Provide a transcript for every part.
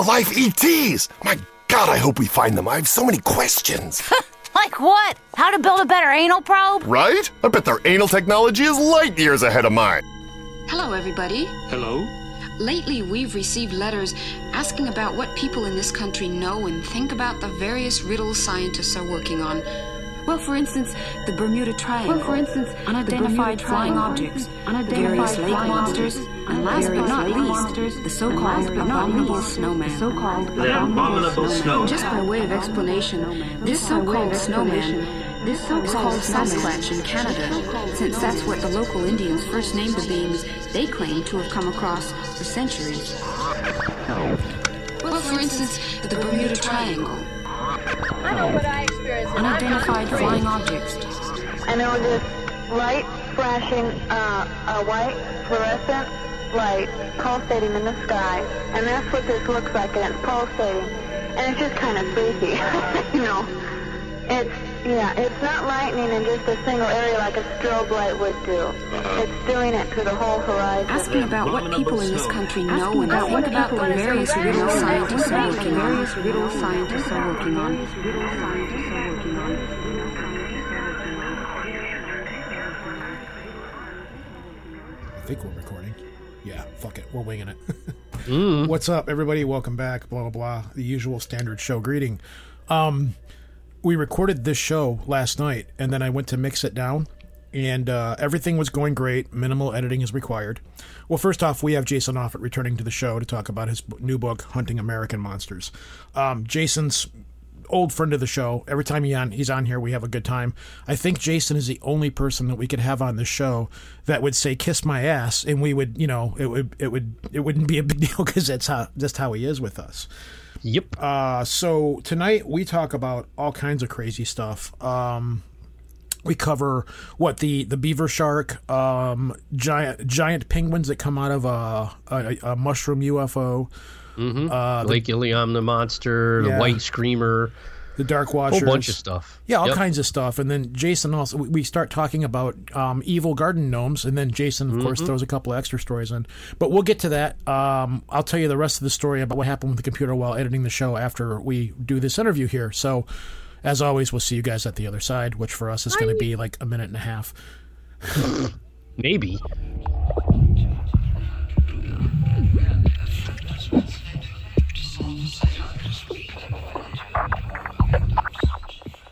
real life ETs. My God, I hope we find them. I have so many questions. Like what? How to build a better anal probe? right? I bet their anal technology is light years ahead of mine. Hello, everybody. Hello? Lately, we've received letters asking about what people in this country know and think about the various riddles scientists are working on. Well, for instance, the Bermuda Triangle. Well, for instance, unidentified flying Triangle. objects, Unidentified various lake flying monsters, objects, and last but not least, the so-called last but not abominable least, snowman. the so-called The abominable snowman. Just by way of explanation, this Just by way so-called of snowman this so-called is called Sasquatch in Canada, since that's what the local Indians first named the beings they claim to have come across for centuries. Well, for instance, the Bermuda Triangle. I know what I experienced. and I'm Unidentified flying objects. and there was this light flashing, uh, a white fluorescent light pulsating in the sky, and that's what this looks like, and it's pulsating, and it's just kind of freaky, you know. It's, yeah, it's not lightning in just a single area like a strobe light would do. Uh-huh. It's doing it to the whole horizon. Asking about what people in this country know Asking and about think what about the people in this various country riddle scientists are working on. various riddle scientists are working on. Riddle scientists are working on. I think we're recording. Yeah, fuck it. We're winging it. What's up, everybody? Welcome back. Blah, blah, blah. The usual standard show greeting. Um, we recorded this show last night, and then I went to mix it down, and uh, everything was going great. Minimal editing is required. Well, first off, we have Jason Offutt returning to the show to talk about his b- new book, Hunting American Monsters. Um, Jason's old friend of the show. Every time he on he's on here, we have a good time. I think Jason is the only person that we could have on the show that would say "kiss my ass," and we would, you know, it would it would it wouldn't be a big deal because that's how just how he is with us. Yep. Uh, so tonight we talk about all kinds of crazy stuff. Um, we cover what the the beaver shark, um, giant giant penguins that come out of a a, a mushroom UFO, uh, the, Lake Iliamna monster, Yeah. the white screamer, the dark a watchers, whole bunch of stuff. Yeah, all Yep. kinds of stuff. And then Jason also, we- start talking about um, evil garden gnomes, and then Jason, of Mm-hmm. course, throws a couple of extra stories in. But we'll get to that. Um, I'll tell you the rest of the story about what happened with the computer while editing the show after we do this interview here. So, as always, we'll see you guys at the other side, which for us is going to be like a minute and a half. Maybe.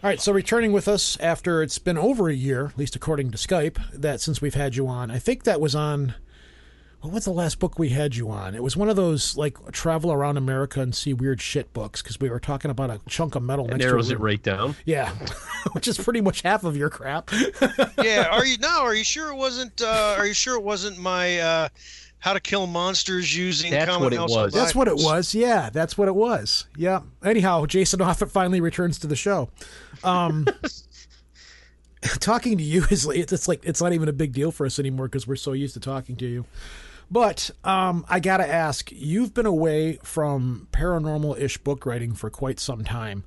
All right, so returning with us after it's been over a year, at least according to Skype, that since we've had you on, I think that was on. What was the last book we had you on? It was one of those like travel around America and see weird shit books because we were talking about a chunk of metal It narrows it right down. Yeah, which is pretty much half of your crap. yeah, are you no? Are you sure it wasn't? Uh, are you sure it wasn't my uh, how to kill monsters using That's common what it was. That's what it was. Yeah, that's what it was. Yeah. Anyhow, Jason Offutt finally returns to the show. Um, talking to you is it's it's like it's not even a big deal for us anymore because we're so used to talking to you. But um, I gotta ask, you've been away from paranormal-ish book writing for quite some time,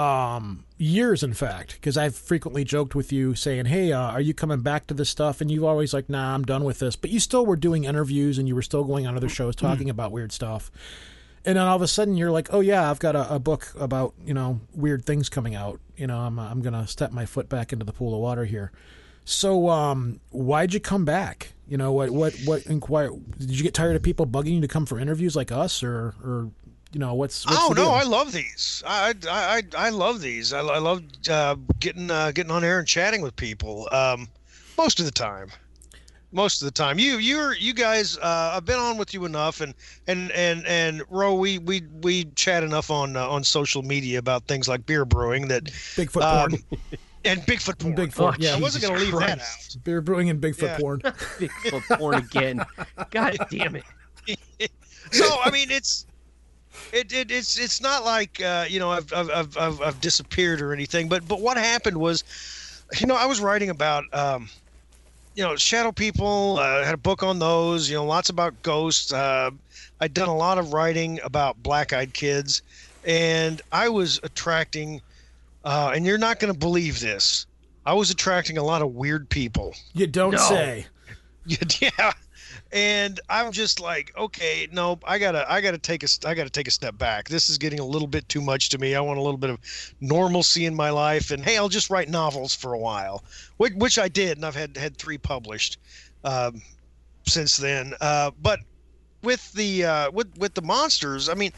um, years in fact. Because I've frequently joked with you saying, "Hey, uh, are you coming back to this stuff?" And you've always like, "Nah, I'm done with this." But you still were doing interviews and you were still going on other shows talking about weird stuff. And then all of a sudden you're like, "Oh yeah, I've got a, a book about you know weird things coming out." You know, I'm I'm gonna step my foot back into the pool of water here. So, um, why'd you come back? You know, what, what, what inquire? Did you get tired of people bugging you to come for interviews like us, or, or, you know, what's? what's Oh no. I love these. I I I, I love these. I, I love uh, getting uh, getting on air and chatting with people. Um, most of the time. Most of the time, you you're you guys. Uh, I've been on with you enough, and and and and Ro, we we we chat enough on uh, on social media about things like beer brewing that Bigfoot um, porn, and Bigfoot porn. Bigfoot, Oh, yeah. I wasn't going to leave that Christ. out. beer brewing and Bigfoot Yeah. porn. Bigfoot porn again. God damn it. so I mean, it's it, it it's it's not like uh, you know I've, I've I've I've I've disappeared or anything. But but what happened was, you know, I was writing about um, you know shadow people. Uh, had a book on those. You know, lots about ghosts. Uh, I'd done a lot of writing about black-eyed kids, and I was attracting. Uh, and you're not going to believe this. I was attracting a lot of weird people. You don't No. say. yeah. And I'm just like, okay, no, I gotta, I gotta take a, I gotta take a step back. This is getting a little bit too much to me. I want a little bit of normalcy in my life, and hey, I'll just write novels for a while, which, which I did, and I've had had three published um, since then. Uh, but with the uh, with with the monsters, I mean,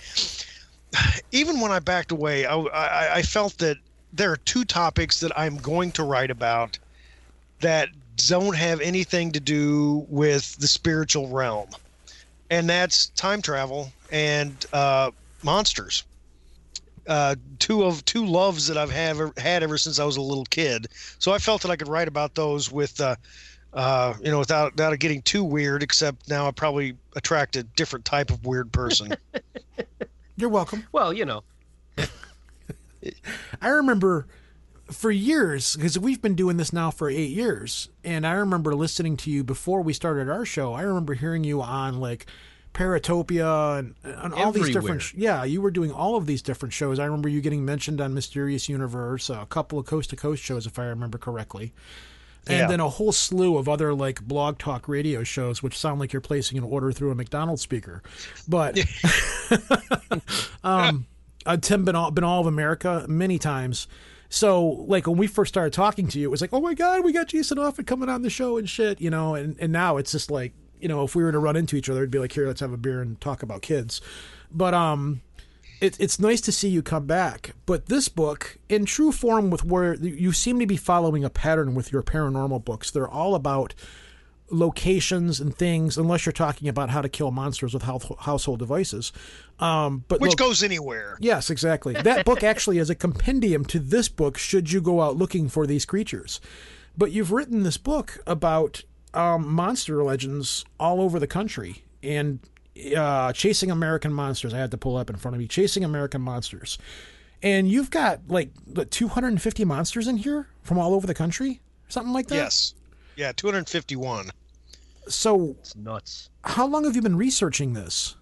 even when I backed away, I, I, I felt that there are two topics that I'm going to write about that don't have anything to do with the spiritual realm, and that's time travel and uh, monsters. Uh, two of two loves that I've have, had ever since I was a little kid. So I felt that I could write about those with, uh, uh, you know, without without getting too weird. Except now I probably attract a different type of weird person. You're welcome. Well, you know. I remember for years because we've been doing this now for eight years, and I remember listening to you before we started our show. I remember hearing you on like Paratopia and, and all these different. Sh- yeah, you were doing all of these different shows. I remember you getting mentioned on Mysterious Universe, a couple of Coast to Coast shows, if I remember correctly. And Yeah. then a whole slew of other like blog talk radio shows, which sound like you're placing an order through a McDonald's speaker. But um, uh, Tim been all, been all of America many times. So like when we first started talking to you, it was like, oh my god, we got Jason Offutt coming on the show and shit, you know. And and now it's just like, you know, if we were to run into each other, it'd be like, here, let's have a beer and talk about kids. But um, it, it's nice to see you come back. But this book, in true form, with where you seem to be following a pattern with your paranormal books, they're all about locations and things, unless you're talking about how to kill monsters with household devices. Um, but which look- goes anywhere. Yes, exactly. That book actually is a compendium to this book should you go out looking for these creatures. But you've written this book about um, monster legends all over the country and uh, chasing American monsters. I had to pull up in front of me. Chasing American monsters. And you've got like what, 250 monsters in here from all over the country? Something like that? Yes. Yeah, 251. So, It's nuts. how long have you been researching this?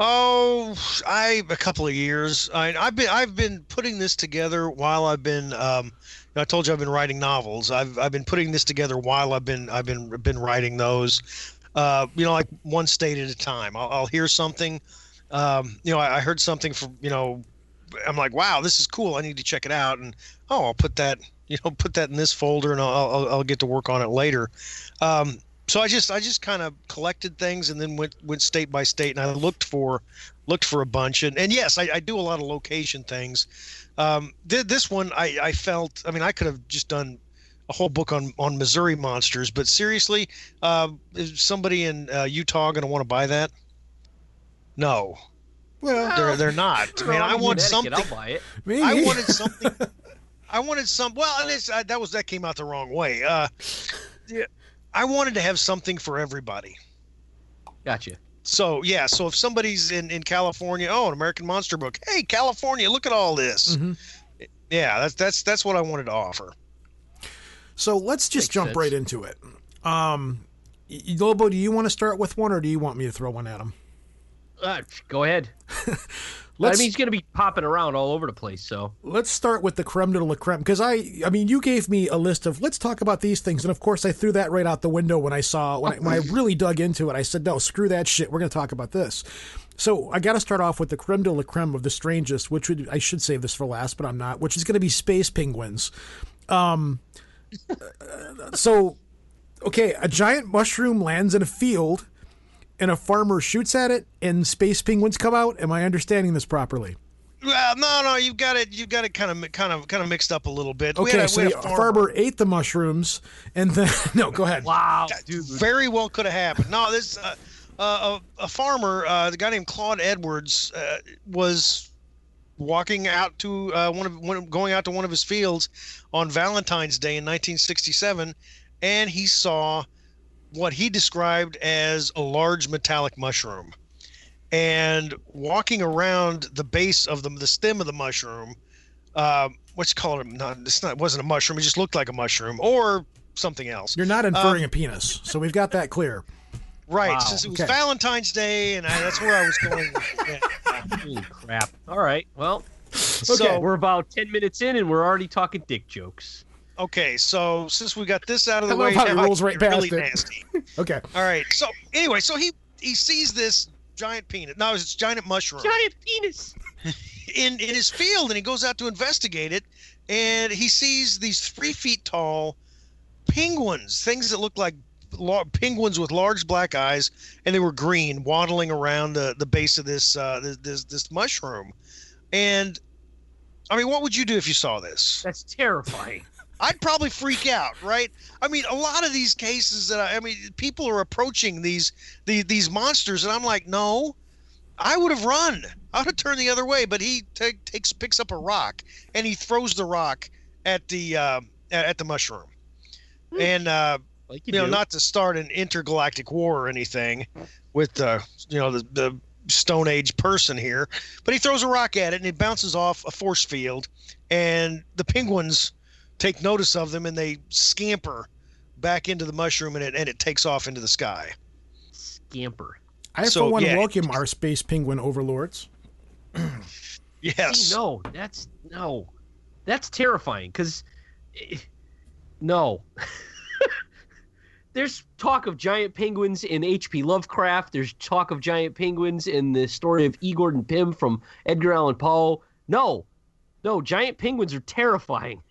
Oh, I a couple of years. I, I've been I've been putting this together while I've been. Um, I told you I've been writing novels. I've I've been putting this together while I've been I've been been writing those. Uh, you know, like one state at a time. I'll, I'll hear something. Um, you know, I, I heard something from you know. I'm like, wow, this is cool. I need to check it out, and oh, I'll put that you know put that in this folder, and I'll I'll, I'll get to work on it later. Um, so I just I just kind of collected things and then went went state by state and I looked for looked for a bunch and and yes I, I do a lot of location things. Um, th- this one I I felt I mean I could have just done a whole book on on Missouri monsters, but seriously, uh, is somebody in uh, Utah going to want to buy that? No, Well, they're they're not. I mean, I want something. I'll buy it. maybe. I wanted something. I wanted some. Well, and it's uh, that was that came out the wrong way. Uh, yeah, I wanted to have something for everybody. Gotcha. So yeah, so if somebody's in in California, oh, an American Monster book. Hey, California, look at all this. Mhm. Yeah, that's that's that's what I wanted to offer. So let's just Makes jump sense. right into it. Um, y- Lobo, do you want to start with one, or do you want me to throw one at him? Uh, go ahead. I Let's mean, he's gonna be popping around all over the place. So let's start with the creme de la creme because I, I mean, you gave me a list of let's talk about these things, and of course, I threw that right out the window when I saw when I, when I really dug into it. I said, no, screw that shit. We're going to talk about this. So I got to start off with the creme de la creme of the strangest, which would I should save this for last, but I'm not. Which is going to be space penguins. Um, so okay, a giant mushroom lands in a field, and a farmer shoots at it, and space penguins come out. Am I understanding this properly? Well, no, no, you've got it. You've got it kind of kind of kind of mixed up a little bit. Okay, a- so the had a farmer. ate the mushrooms, and then no, go ahead. wow, That dude. very well could have happened. No, this uh, uh, a, a farmer, uh, the guy named Claude Edwards, uh, was walking out to uh, one of one, going out to one of his fields on Valentine's Day in 1967, and he saw what he described as a large metallic mushroom. And walking around the base of the the stem of the mushroom, uh, what's called it? Not, it's not. It wasn't a mushroom. It just looked like a mushroom or something else. You're not inferring a penis, so we've got that clear. Right, Wow, since it was okay. Valentine's Day, and I, that's where I was going. Yeah. Holy crap! All right, well, So we're about ten minutes in, and we're already talking dick jokes. Okay, so since we got this out of the love way, how he now rolls right past really it. nasty. Okay. All right. So anyway, so he he sees this giant penis. No, it's giant mushroom Giant penis. in in his field, and he goes out to investigate it, and he sees these three feet tall penguins, things that look like lar- penguins with large black eyes, and they were green, waddling around the the base of this uh, this, this this mushroom, and. I mean, what would you do if you saw this? That's terrifying. I'd probably freak out, right? I mean, a lot of these cases that I, I mean, people are approaching these these these monsters, and I'm like, no, I would have run. I would have turned the other way. But he ta takes picks up a rock and he throws the rock at the uh, at the mushroom, and uh, Like you you, know, do. not to start an intergalactic war or anything with the you know the the Stone Age person here, but he throws a rock at it and it bounces off a force field, and the penguins take notice of them and they scamper back into the mushroom and it and it takes off into the sky. scamper. I So, for one yeah. welcome our space penguin overlords. Yes. See, no, that's no, that's terrifying. Because eh, no, there's talk of giant penguins in H.P. Lovecraft. There's talk of giant penguins in the story of E. Gordon Pym from Edgar Allan Poe. No, no, giant penguins are terrifying.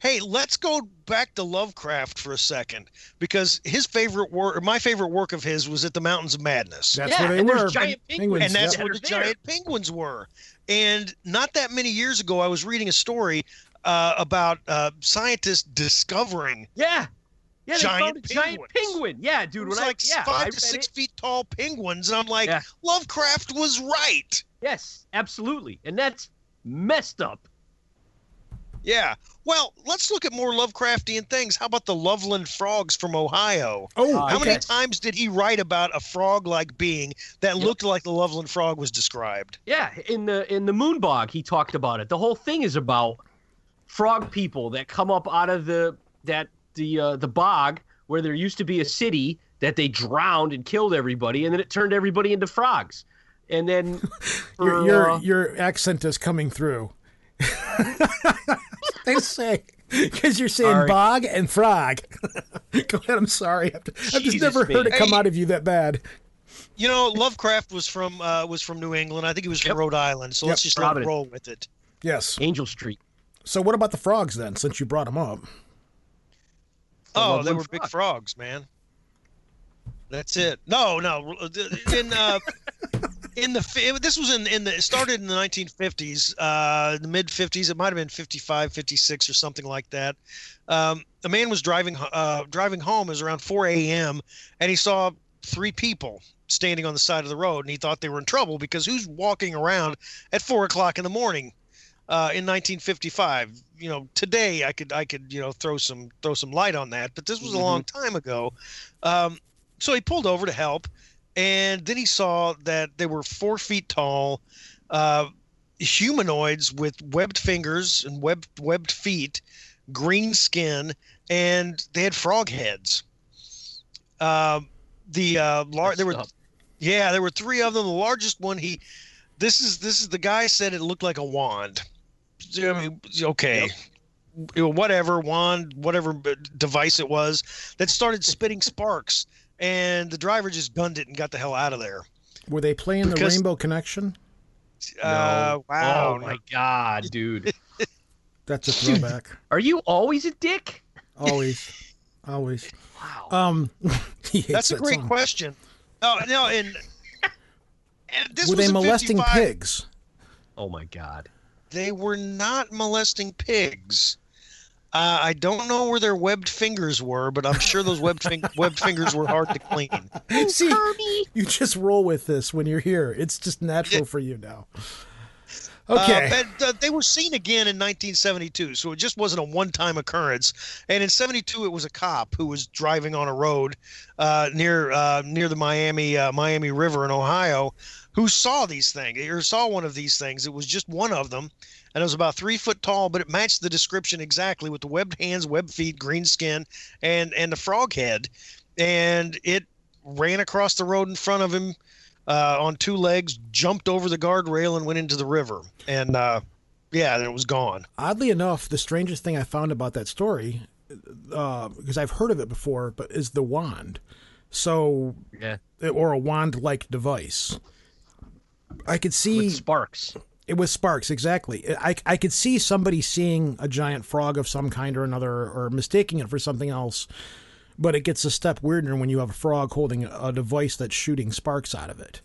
Hey, let's go back to Lovecraft for a second because his favorite work, my favorite work of his, was at the Mountains of Madness. That's Yeah, where they and were. giant penguins. and that's yep. where the giant penguins were. And not that many years ago, I was reading a story uh, about uh, scientists discovering Yeah, yeah, they Giant found a giant penguins. penguin. Yeah, dude, it was when like I yeah, five read to six it. feet tall penguins, and I'm like, Yeah. Lovecraft was right. Yes, absolutely, and that's messed up. Yeah. Well, let's look at more Lovecraftian things. How about the Loveland frogs from Ohio? Oh, How many times did he write about a frog-like being that Yep. looked like the Loveland frog was described? Yeah, in the in the Moonbog, he talked about it. The whole thing is about frog people that come up out of the that the uh, the bog where there used to be a city that they drowned and killed everybody, and then it turned everybody into frogs. And then your for, your, uh, your accent is coming through. they say because you're saying Sorry. bog and frog. Go ahead. I'm sorry. I've, I've just Jesus, never heard it come Hey. out of you that bad. You know, Lovecraft was from uh, was from New England. I think he was from Yep. Rhode Island. So let's just let roll with it. Yes. Angell Street. So what about the frogs then? Since you brought them up, Oh, they Loveland were big frogs, man. That's it. No, no. In uh, in the this was in in the it started in the 1950s, uh, the mid 50s. It might have been 55, 56 or something like that. Um, a man was driving uh, driving home. It was around 4 a.m. and he saw three people standing on the side of the road, and he thought they were in trouble because who's walking around at four o'clock in the morning? uh, in 1955. You know, today I could I could you know throw some throw some light on that, but this was a long time ago. Um, so he pulled over to help, and then he saw that they were four feet tall, uh, humanoids with webbed fingers and webbed webbed feet, green skin, and they had frog heads. Um, the uh, lar- there were up. yeah, there were three of them. The largest one, he, this is this is the guy said it looked like a wand. I mean, okay, know, whatever wand, whatever device it was, that started spitting sparks, and the driver just gunned it and got the hell out of there. were they playing the Rainbow Connection? Uh, No. wow, Oh my god, dude. That's a throwback. Are you always a dick? always, always. Wow. Um, he hates that's a that great song. question. Oh no, and, and this Were was they in molesting 55 pigs? oh my god. They were not molesting pigs. Uh, I don't know where their webbed fingers were, but I'm sure those webbed, fin- webbed fingers were hard to clean. See, you just roll with this when you're here. It's just natural for you now. Okay. Uh, and, uh, they were seen again in 1972, so it just wasn't a one-time occurrence. And in '72, it was a cop who was driving on a road uh, near uh, near the Miami uh, Miami River in Ohio, who saw these things or saw one of these things. It was just one of them, and it was about three foot tall, but it matched the description exactly with the webbed hands, webbed feet, green skin, and and the frog head, and it ran across the road in front of him uh, on two legs, jumped over the guardrail, and went into the river. And uh, yeah, then it was gone. Oddly enough, the strangest thing I found about that story because I've heard of it before, but is the wand. So Yeah. or a wand-like device. I could see With sparks. It was sparks exactly. I I could see somebody seeing a giant frog of some kind or another, or mistaking it for something else. But it gets a step weirder when you have a frog holding a device that's shooting sparks out of it,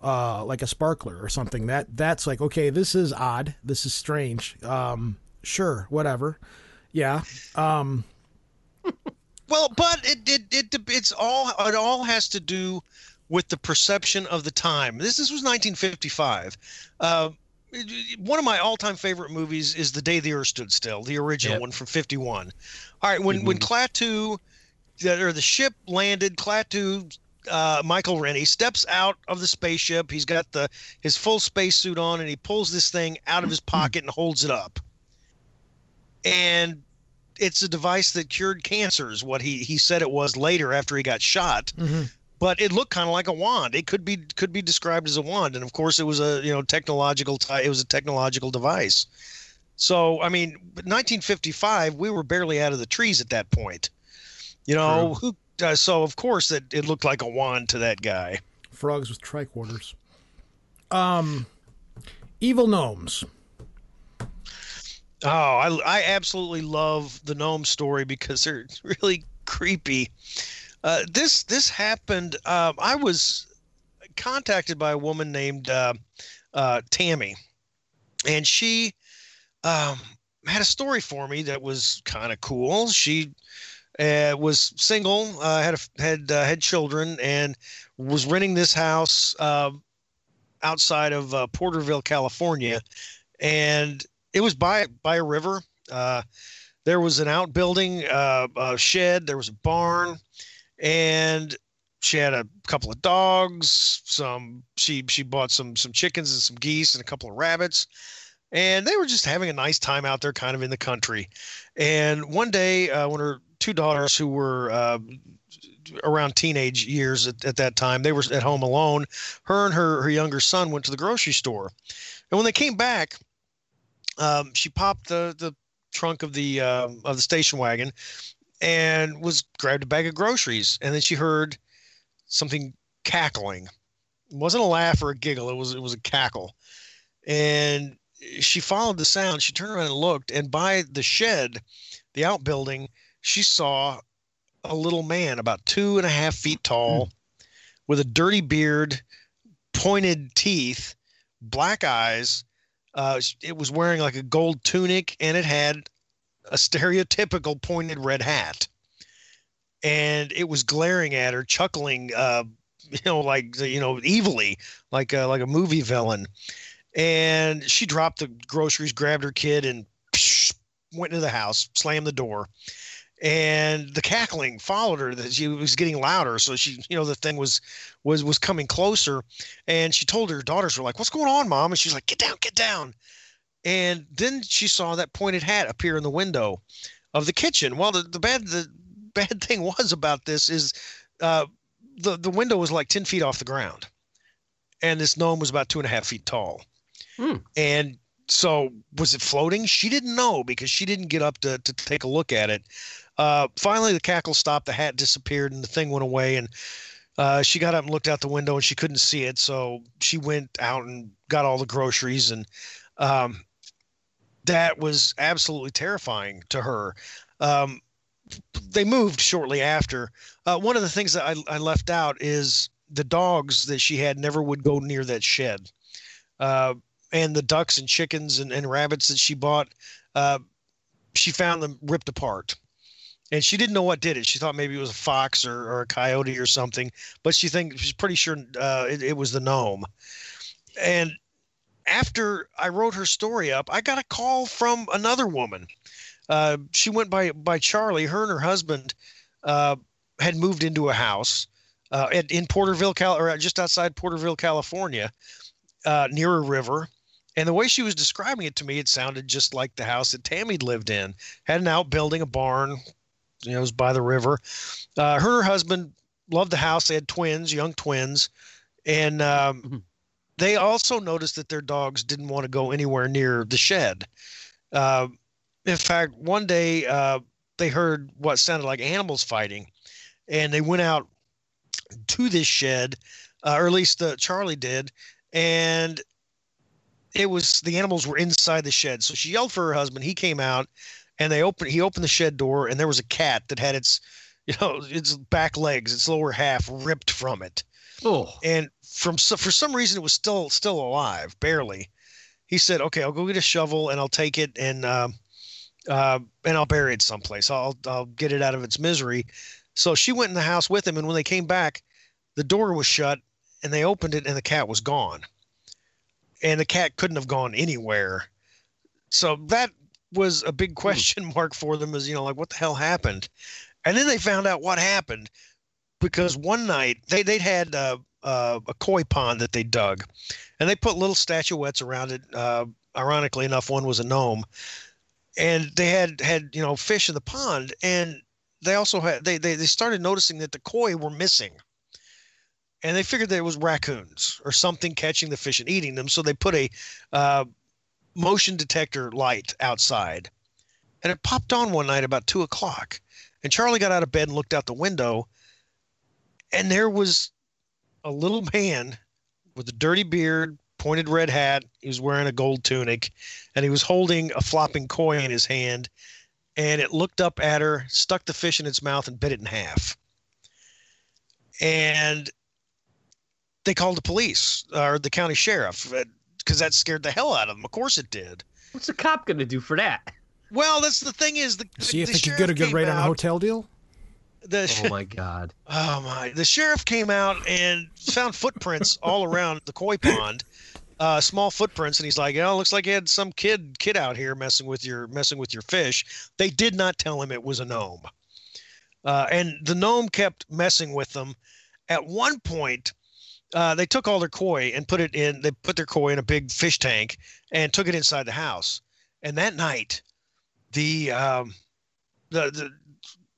uh, like a sparkler or something. That that's like okay, this is odd. This is strange. Um, sure, whatever. Yeah. Um, Well, but it, it it it's all it all has to do with the perception of the time. This this was 1955. Uh, one of my all-time favorite movies is The Day the Earth Stood Still, the original Yep. one from 51. All right, when when mm-hmm. Klaatu or the ship landed, Klaatu uh, Michael Rennie steps out of the spaceship. He's got the his full spacesuit on, and he pulls this thing out of his mm-hmm. pocket and holds it up. And it's a device that cured cancer, is what he he said it was later after he got shot. Mm-hmm. But it looked kind of like a wand. It could be could be described as a wand, and of course, it was a you know technological it was a technological device. So I mean, 1955, we were barely out of the trees at that point. You know, who, uh, so of course that it looked like a wand to that guy. frogs with tricorders. Um, evil gnomes. Oh, I, I absolutely love the gnome story because they're really creepy. Uh, this this happened. Um, I was contacted by a woman named uh, uh, Tammy, and she um, had a story for me that was kind of cool. She uh, was single, uh, had a, had uh, had children, and was renting this house uh, outside of uh, Porterville, California, and it was by by a river. Uh, there was an outbuilding, uh, a shed. There was a barn, and she had a couple of dogs. Some she she bought some some chickens and some geese and a couple of rabbits, and they were just having a nice time out there, kind of in the country. And one day, uh, when her two daughters, who were uh, around teenage years at, at that time, they were at home alone. Her and her her younger son went to the grocery store, and when they came back um, she popped the the trunk of the um of the station wagon and was grabbed a bag of groceries and then she heard something cackling. It wasn't a laugh or a giggle it was it was a cackle. And she followed the sound. She turned around and looked and by the shed the outbuilding she saw a little man about two and a half feet tall with a dirty beard pointed teeth black eyes. Uh, it was wearing like a gold tunic and it had a stereotypical pointed red hat. And it was glaring at her, chuckling, uh, you know, like you know, evilly, like a, like a movie villain. And she dropped the groceries, grabbed her kid, and psh, went into the house, slammed the door. And the cackling followed her. That she was getting louder, so she, you know, the thing was was was coming closer. And she told her daughters were like, "What's going on, mom?" And she's like, "Get down, get down." And then she saw that pointed hat appear in the window of the kitchen. Well, the, the bad the bad thing was about this is uh, the the window was like ten feet off the ground, and this gnome was about two and a half feet tall. And so, was it floating? She didn't know because she didn't get up to to take a look at it. Uh, finally, the cackle stopped. The hat disappeared, and the thing went away. And uh, she got up and looked out the window, and she couldn't see it. So she went out and got all the groceries, and um, that was absolutely terrifying to her. Um, they moved shortly after. Uh, one of the things that I, I left out is the dogs that she had never would go near that shed. Uh, and the ducks and chickens and, and rabbits that she bought, uh, she found them ripped apart. And she didn't know what did it. She thought maybe it was a fox or, or a coyote or something, but she think she's pretty sure uh, it, it was the gnome. And after I wrote her story up, I got a call from another woman. Uh, she went by by Charlie. Her and her husband uh, had moved into a house uh, at, in Porterville, Cal, or just outside Porterville, California, uh, near a river. And the way she was describing it to me, it sounded just like the house that Tammy lived in. Had an outbuilding, a barn, you know, it was by the river. Uh, her and her husband loved the house. They had twins, young twins, and um, they also noticed that their dogs didn't want to go anywhere near the shed. Uh, in fact, one day uh, they heard what sounded like animals fighting, and they went out to this shed, uh, or at least Charlie did, and it was the animals were inside the shed. So she yelled for her husband. He came out, and they opened. He opened the shed door, and there was a cat that had its, you know, its back legs, its lower half ripped from it. Oh, And from for some reason, it was still still alive, barely. He said, "Okay, I'll go get a shovel and I'll take it and um, uh, and I'll bury it someplace. I'll I'll get it out of its misery." So she went in the house with him, and when they came back, the door was shut, and they opened it, and the cat was gone. And the cat couldn't have gone anywhere. So that was a big question mark for them. Is you know like what the hell happened? And then they found out what happened because one night they they'd had uh, uh, a koi pond that they dug, and they put little statuettes around it. Uh, ironically enough, one was a gnome, and they had had you know fish in the pond, and they also had they they, they started noticing that the koi were missing. And they figured that it was raccoons or something catching the fish and eating them. So they put a uh, motion detector light outside, and it popped on one night about two o'clock. And Charlie got out of bed and looked out the window, and there was a little man with a dirty beard, pointed red hat. He was wearing a gold tunic, and he was holding a flopping koi in his hand. And it looked up at her, stuck the fish in its mouth, and bit it in half. And they called the police or the county sheriff because that scared the hell out of them. Of course it did. what's a cop gonna do for that? Well, that's the thing is the See if the they could get a sheriff good came rate on a hotel deal. The, Oh my god. Oh my! The sheriff came out and found footprints all around the koi pond, uh, small footprints, and he's like, "Oh, looks like you had some kid kid out here messing with your messing with your fish." They did not tell him it was a gnome, uh, and the gnome kept messing with them. At one point, uh, they took all their koi and put it in. They put their koi in a big fish tank and took it inside the house. And that night, the um, the the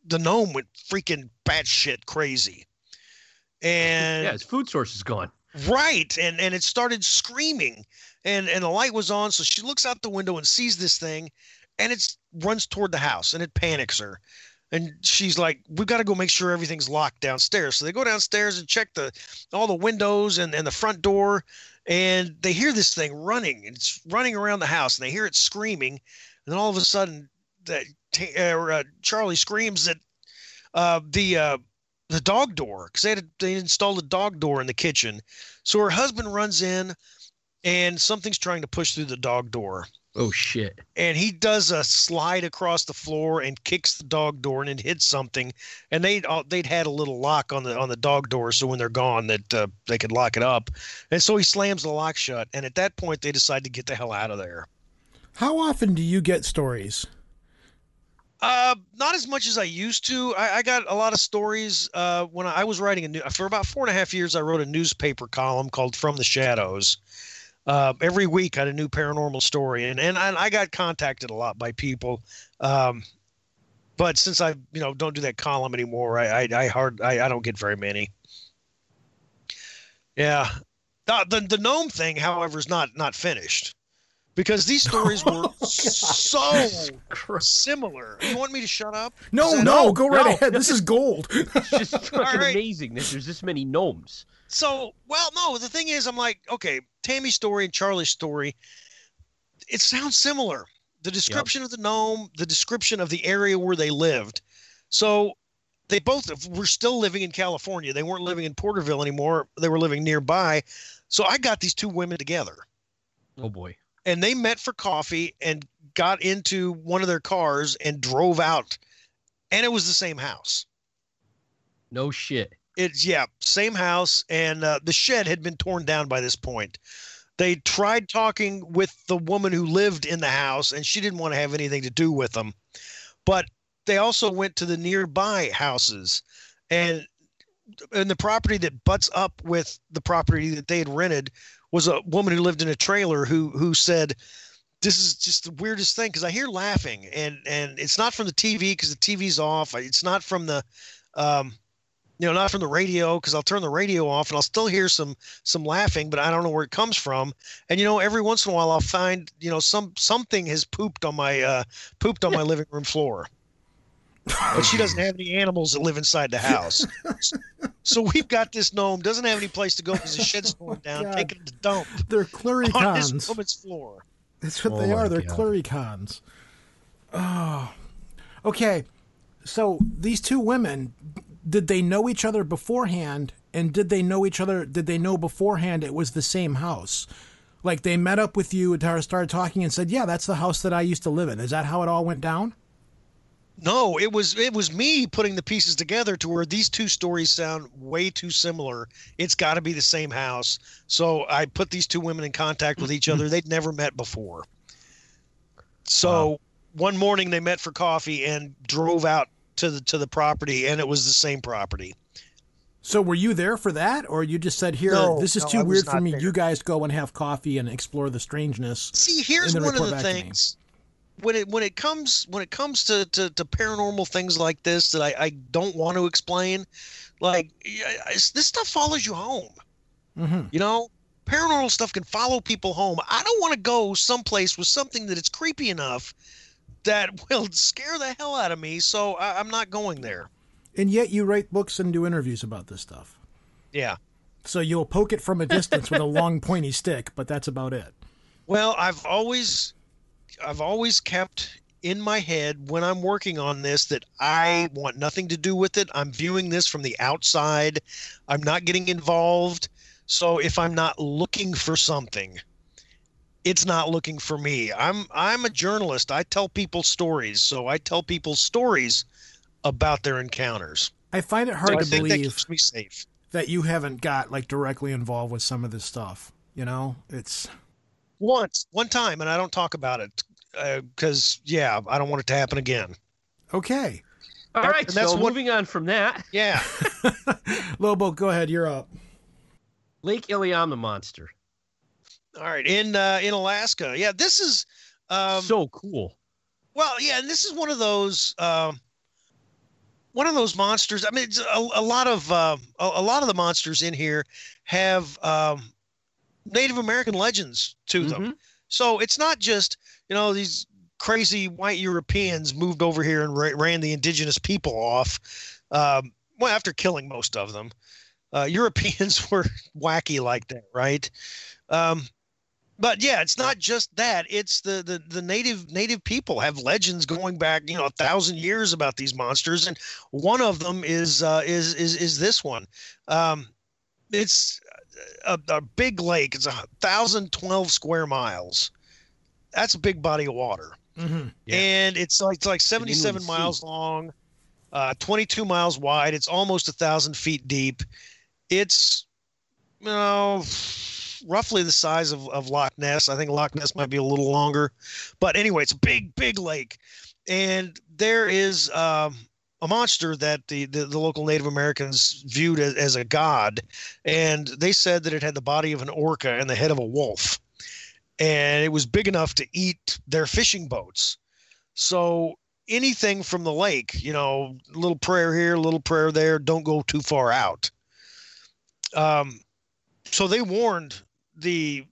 the gnome went freaking batshit crazy. And Yeah, his food source is gone. right, and and it started screaming, and and the light was on, so she looks out the window and sees this thing, and it runs toward the house, and it panics her, and she's like, "We've got to go make sure everything's locked downstairs." So they go downstairs and check the all the windows and and the front door, and they hear this thing running, and it's running around the house, and they hear it screaming, and then all of a sudden, that t- uh, Charlie screams that uh, the uh, the dog door because they had they installed a dog door in the kitchen. So her husband runs in, and something's trying to push through the dog door, Oh shit. and he does a slide across the floor and kicks the dog door, and it hits something. And they would they'd had a little lock on the on the dog door, so when they're gone, that uh, they could lock it up. And so he slams the lock shut. And at that point, they decide to get the hell out of there. How often do you get stories? Uh, not as much as I used to. I, I got a lot of stories. Uh, when I, I was writing a new for about four and a half years, I wrote a newspaper column called "From the Shadows." Uh, every week, I had a new paranormal story, and and I, I got contacted a lot by people. Um, but since I you know don't do that column anymore, I I, hard I, I don't get very many. Yeah, the, the the gnome thing, however, is not not finished because these stories were oh, so similar. You want me to shut up? No, Is no, go right no. ahead. This is gold. It's just fucking right. amazing that there's this many gnomes. So, well, no, the thing is, I'm like, okay, Tammy's story and Charlie's story, it sounds similar. The description of the gnome, the description of the area where they lived. So they both were still living in California. They weren't living in Porterville anymore. They were living nearby. So I got these two women together Oh boy. And they met for coffee and got into one of their cars and drove out. And it was the same house. No shit. It's yeah, same house, and uh, the shed had been torn down by this point. They tried talking with the woman who lived in the house, and she didn't want to have anything to do with them. But they also went to the nearby houses, and and the property that butts up with the property that they had rented was a woman who lived in a trailer who who said this is just the weirdest thing because I hear laughing and and it's not from the TV because the TV's off. It's not from the um, you know, not from the radio because I'll turn the radio off and I'll still hear some some laughing, but I don't know where it comes from. And you know, every once in a while I'll find you know some something has pooped on my uh, pooped on my living room floor. But she doesn't have any animals that live inside the house. so we've got this gnome doesn't have any place to go because the shed's torn down, God. taking it to dump They're on this woman's floor. That's what Oh they are. They're God. cluricauns. Oh. Okay. So these two women, did they know each other beforehand? And did they know each other? Did they know beforehand it was the same house? Like they met up with you and started talking and said, "Yeah, that's the house that I used to live in." Is that how it all went down? No, it was it was me putting the pieces together to where these two stories sound way too similar. It's got to be the same house. So I put these two women in contact with each other. They'd never met before. So one morning they met for coffee and drove out to the to the property, and it was the same property. So were you there for that, or you just said, "Here, No, this is no, too weird for me. there. You guys go and have coffee and explore the strangeness." See, here's one of the things when it when it comes when it comes to, to, to paranormal things like this that I, I don't want to explain. Like it's- this stuff follows you home. hmm You know, paranormal stuff can follow people home. I don't want to go someplace with something that it's creepy enough that will scare the hell out of me. So I, I'm not going there. And yet, you write books and do interviews about this stuff. Yeah. So you'll poke it from a distance with a long pointy stick, but that's about it. Well, I've always I've always kept in my head when I'm working on this that I want nothing to do with it. I'm viewing this from the outside. I'm not getting involved. So if I'm not looking for something, it's not looking for me. I'm I'm a journalist. I tell people stories. So I tell people stories about their encounters. I find it So hard I to that believe safe. that you haven't got like directly involved with some of this stuff. You know, it's Once, one time, and I don't talk about it because yeah, I don't want it to happen again. okay. All That's- right, that's so what- moving on from that, Yeah. Lobo, go ahead. You're up. Lake Iliamna monster. All right, in uh, in Alaska, yeah. This is um, so cool. well, yeah, and this is one of those um, one of those monsters. I mean, it's a, a lot of uh, a, a lot of the monsters in here have um, Native American legends to them. Mhm. So it's not just you know these crazy white Europeans moved over here and ra- ran the indigenous people off. Um, well, after killing most of them, uh, Europeans were wacky like that, right? Um, but yeah, it's not just that. It's the, the the native native people have legends going back, you know, a thousand years about these monsters, and one of them is uh, is is is this one. Um, it's a, a big lake. It's a thousand twelve square miles. That's a big body of water, hmm Yeah. and it's like it's like seventy seven Sea. miles long, uh, twenty two miles wide. It's almost a thousand feet deep. It's you know roughly the size of, of Loch Ness. I think Loch Ness might be a little longer, but anyway, it's a big big lake, and there is um, a monster that the, the, the local Native Americans viewed as, as a god, and they said that it had the body of an orca and the head of a wolf, and it was big enough to eat their fishing boats. So anything from the lake, you know, little prayer here, little prayer there, don't go too far out. Um, so they warned the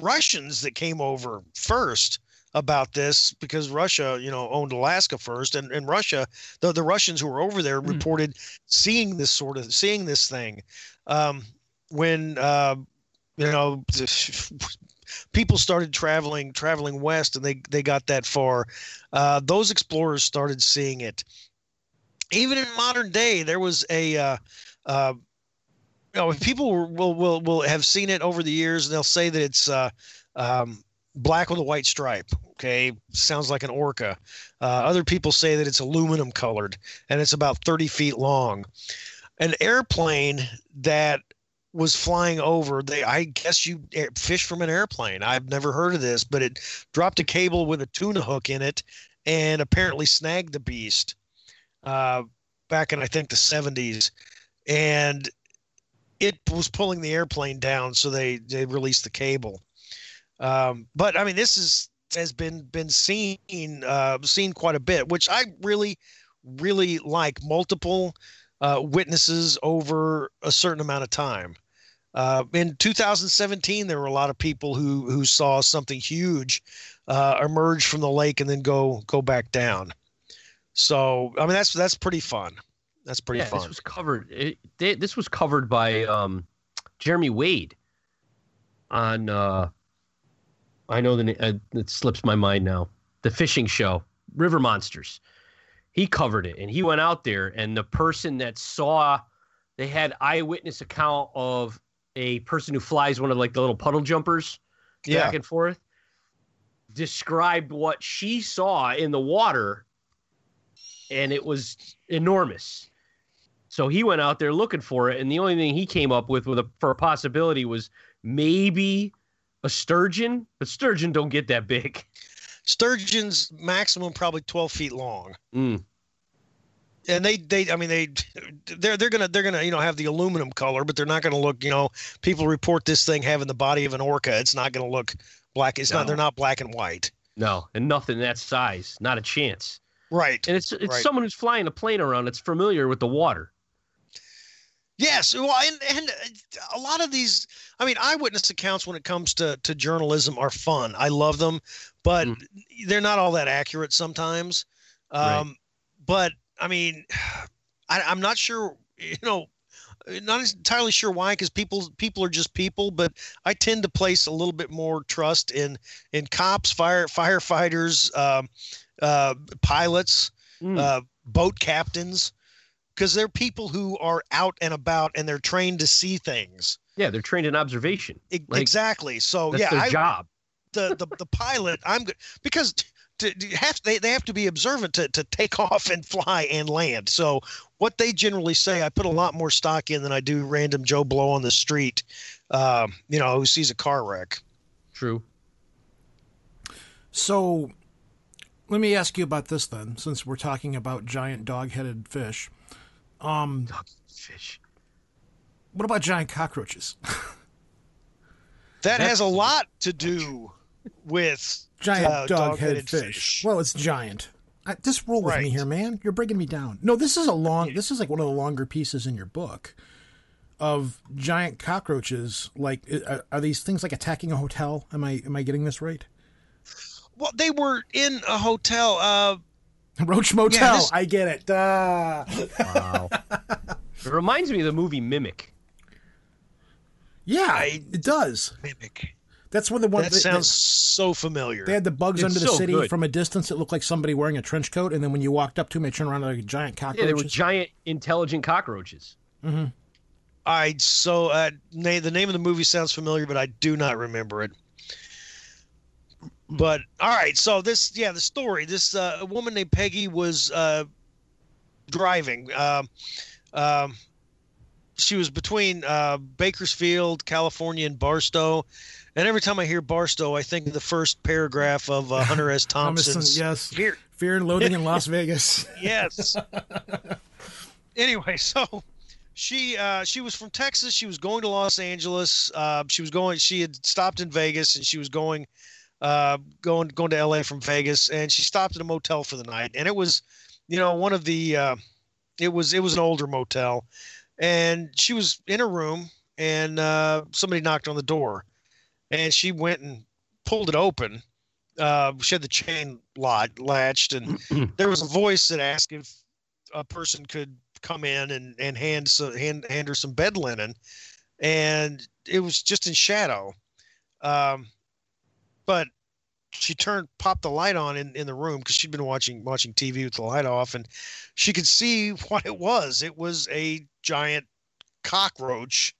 Russians that came over first about this because Russia, you know, owned Alaska first, and, and Russia, the the Russians who were over there Hmm. reported seeing this sort of seeing this thing um, when uh, you know people started traveling traveling west and they they got that far. Uh, those explorers started seeing it. Even in modern day, there was a uh, uh, you know, people will will will have seen it over the years, and they'll say that it's uh, um, black with a white stripe. Okay, sounds like an orca. Uh, other people say that it's aluminum colored, and it's about thirty feet long. An airplane that was flying over. They, I guess you fish from an airplane. I've never heard of this, but it dropped a cable with a tuna hook in it, and apparently snagged the beast uh, back in I think the seventies, and it was pulling the airplane down, so they they released the cable. Um, but I mean, this is has been been seen uh, seen quite a bit, which I really really like multiple uh, witnesses over a certain amount of time. Uh, in 2017, there were a lot of people who who saw something huge uh, emerge from the lake and then go go back down. So I mean that's that's pretty fun. That's pretty yeah, fun. This was covered. It, they, this was covered by um, Jeremy Wade on. I know the uh, it slips my mind now. The fishing show, River Monsters. He covered it, and he went out there, and the person that saw, they had eyewitness account of a person who flies one of like the little puddle jumpers Yeah. back and forth. Described what she saw in the water, and it was enormous. So he went out there looking for it, and the only thing he came up with, with a, for a possibility was maybe a sturgeon, but sturgeon don't get that big. Sturgeon's maximum probably 12 feet long. Mm. And they, they, I mean, they, they're, they're gonna, they're gonna, you know, have the aluminum color, but they're not gonna look, you know, people report this thing having the body of an orca. It's not gonna look black. It's No. not, they're not black and white. No, and nothing that size, not a chance. Right. And it's it's Right. someone who's flying a plane around that's familiar with the water. Yes, well, and and uh, a lot of these, I mean, eyewitness accounts when it comes to to journalism are fun. I love them, but Mm. they're not all that accurate sometimes. Right. Um, But I mean, I, I'm not sure. You know, not entirely sure why, because people people are just people. But I tend to place a little bit more trust in in cops, fire firefighters, um, uh, pilots, Mm. uh, boat captains because they're people who are out and about and they're trained to see things. yeah, they're trained in observation. Like, exactly. So That's yeah, their I, job. the, the the pilot, I'm good because to, to have they, they have to be observant to, to take off and fly and land. So what they generally say, I put a lot more stock in than I do random Joe Blow on the street, um, you know, who sees a car wreck. True. So let me ask you about this then, since we're talking about giant dog-headed fish. Um, Fish. what about giant cockroaches? That has a lot to do with giant uh, dog-headed dog-headed fish. Well, it's giant. I, just roll with me here, man. You're bringing me down. No, this is a long. This is like one of the longer pieces in your book of giant cockroaches. Like, are, are these things like attacking a hotel? Am I am I getting this right? Well, they were in a hotel. Uh, Roach Motel. this- I get it. Ah. Wow. it reminds me of the movie Mimic. yeah, I- it does. mimic. That's when the one That they- sounds so familiar. They had the bugs It's under the so city good. from a distance. It looked like somebody wearing a trench coat, and then when you walked up to them, they turned around like a giant cockroach. Yeah, cockroach. they were giant, intelligent cockroaches. I so uh, na- the name of the movie sounds familiar, but I do not remember it. But all right, so this yeah, the story. This uh, a woman named Peggy was uh, driving. Um, um, she was between uh, Bakersfield, California, and Barstow. And every time I hear Barstow, I think of the first paragraph of uh, Hunter S. Thompson's. yes. Fear, Fear and Loathing in Las Vegas. yes. anyway, so she uh, she was from Texas. She was going to Los Angeles. Uh, she was going. She had stopped in Vegas, and she was going uh, going going to L.A. from Vegas. And she stopped at a motel for the night. And it was, you know, one of the. Uh, it was it was an older motel, and she was in her room, and uh, somebody knocked on the door, and she went and pulled it open. Uh, she had the chain lot latched, and there was a voice that asked if a person could come in and and hand so, hand hand her some bed linen, and it was just in shadow. Um, but she turned popped the light on in, in the room because she'd been watching watching TV with the light off, and she could see what it was. It was a giant cockroach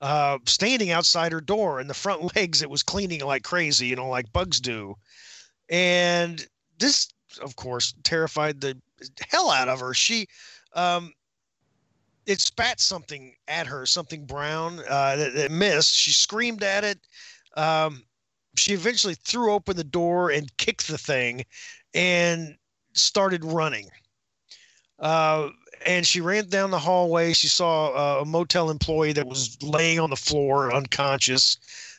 uh, standing outside her door, and the front legs it was cleaning like crazy, you know, like bugs do. And this, of course, terrified the hell out of her. She, um, it spat something at her, something brown uh, that, that missed. She screamed at it. Um, she eventually threw open the door and kicked the thing, and started running. Uh, and she ran down the hallway. She saw a motel employee that was laying on the floor unconscious.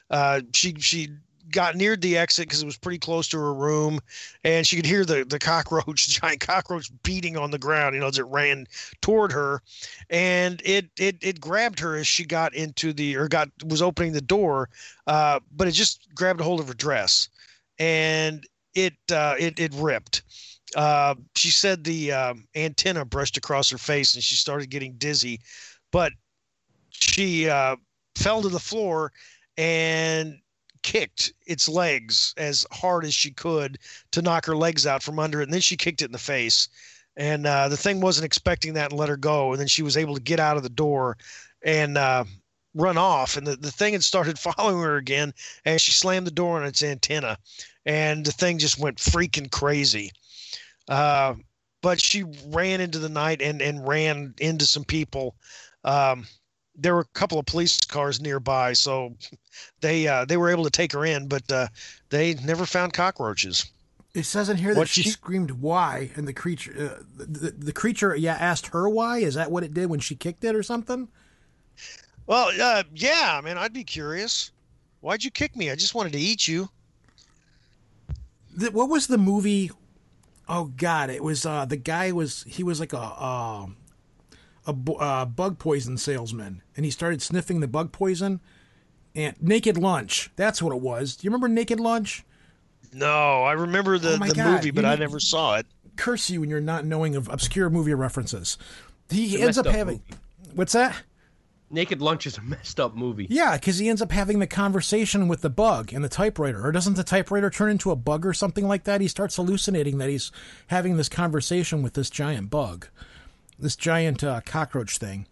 Uh, she she got near the exit because it was pretty close to her room, and she could hear the the cockroach, giant cockroach, beating on the ground. You know, as it ran toward her, and it it it grabbed her as she got into the or got was opening the door, uh, but it just grabbed a hold of her dress, and it uh, it it ripped Uh, she said the um, antenna brushed across her face and she started getting dizzy, but she uh, fell to the floor and kicked its legs as hard as she could to knock her legs out from under it. And then she kicked it in the face. And uh, the thing wasn't expecting that and let her go. And then she was able to get out of the door and uh, run off. And the, the thing had started following her again as she slammed the door on its antenna. And the thing just went freaking crazy. Uh, but she ran into the night and, and ran into some people. Um, there were a couple of police cars nearby, so they uh, they were able to take her in, but uh, they never found cockroaches. It says in here that she, she- screamed "Why?" and the creature, uh, the, the, the creature, yeah, asked her why. Is that what it did when she kicked it or something? Well, uh, yeah, I mean, I'd be curious. Why'd you kick me? I just wanted to eat you. The, what was the movie? Oh God, it was uh, the guy was he was like a uh, a uh, bug poison salesman, and he started sniffing the bug poison. And Naked Lunch, that's what it was. Do you remember Naked Lunch? No, I remember the, Oh the God, movie, but you I need- never saw it. Curse you when you're not knowing of obscure movie references. He It's ends up up having movie. what's that? Naked Lunch is a messed up movie. Yeah, because he ends up having the conversation with the bug and the typewriter. Or doesn't the typewriter turn into a bug or something like that? He starts hallucinating that he's having this conversation with this giant bug, this giant uh, cockroach thing.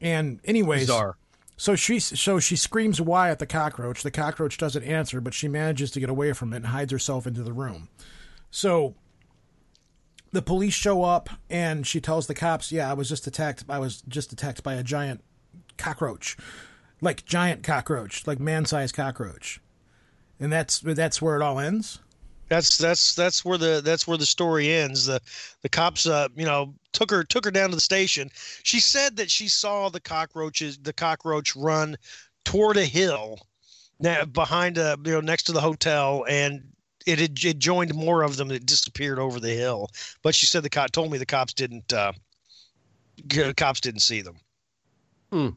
And anyways, Bizarre. so she so she screams "Why!" at the cockroach. The cockroach doesn't answer, but she manages to get away from it and hides herself into the room. So the police show up and she tells the cops, "Yeah, I was just attacked. I was just attacked by a giant cockroach, like giant cockroach, like man-sized cockroach." And that's that's where it all ends. That's that's that's where the that's where the story ends. The the cops, uh, you know, took her took her down to the station. She said that she saw the cockroaches, the cockroach run toward a hill, now behind a you know next to the hotel, and it had it joined more of them that disappeared over the hill. But she said the cop told me the cops didn't uh, g- cops didn't see them. Hmm.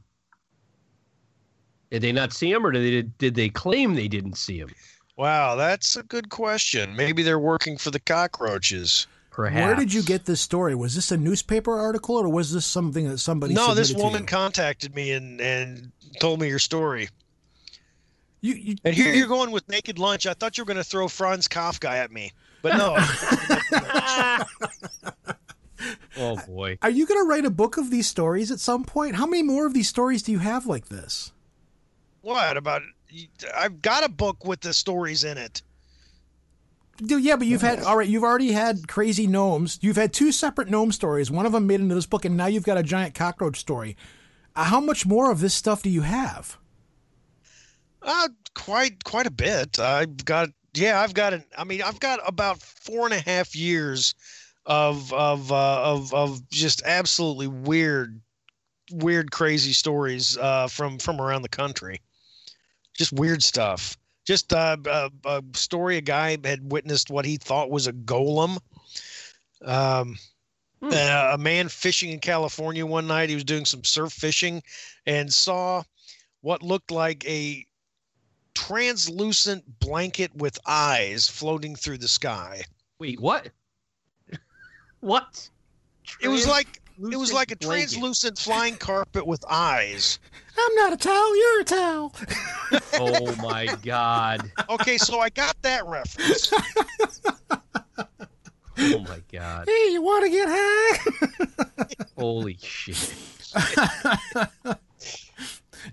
Did they not see him, or did they did they claim they didn't see him? Wow, that's a good question. Maybe they're working for the cockroaches. Perhaps. Where did you get this story? Was this a newspaper article or was this something that somebody? No, this submitted to woman contacted me and and told me your story. You, you, And here you're going with naked lunch. I thought you were going to throw Franz Kafka at me, but no. Oh boy. Are you going to write a book of these stories at some point? How many more of these stories do you have like this? what about? I've got a book with the stories in it. Dude, yeah, but you've had all right. You've already had crazy gnomes. You've had two separate gnome stories. One of them made into this book, and now you've got a giant cockroach story. Uh, how much more of this stuff do you have? Uh, quite quite a bit. I've got yeah, I've got an. I mean, I've got about four and a half years of of uh, of of just absolutely weird, weird, crazy stories uh, from from around the country. Just weird stuff. Just uh, a, a story. A guy had witnessed what he thought was a golem. Um, uh, a man fishing in California one night. He was doing some surf fishing, and saw what looked like a translucent blanket with eyes floating through the sky. Wait, what? what? It was like it was like a blanket. translucent flying carpet with eyes. I'm not a towel. You're a towel. Oh my god. Okay, so I got that reference. Oh my god. Hey, you want to get high? Holy shit.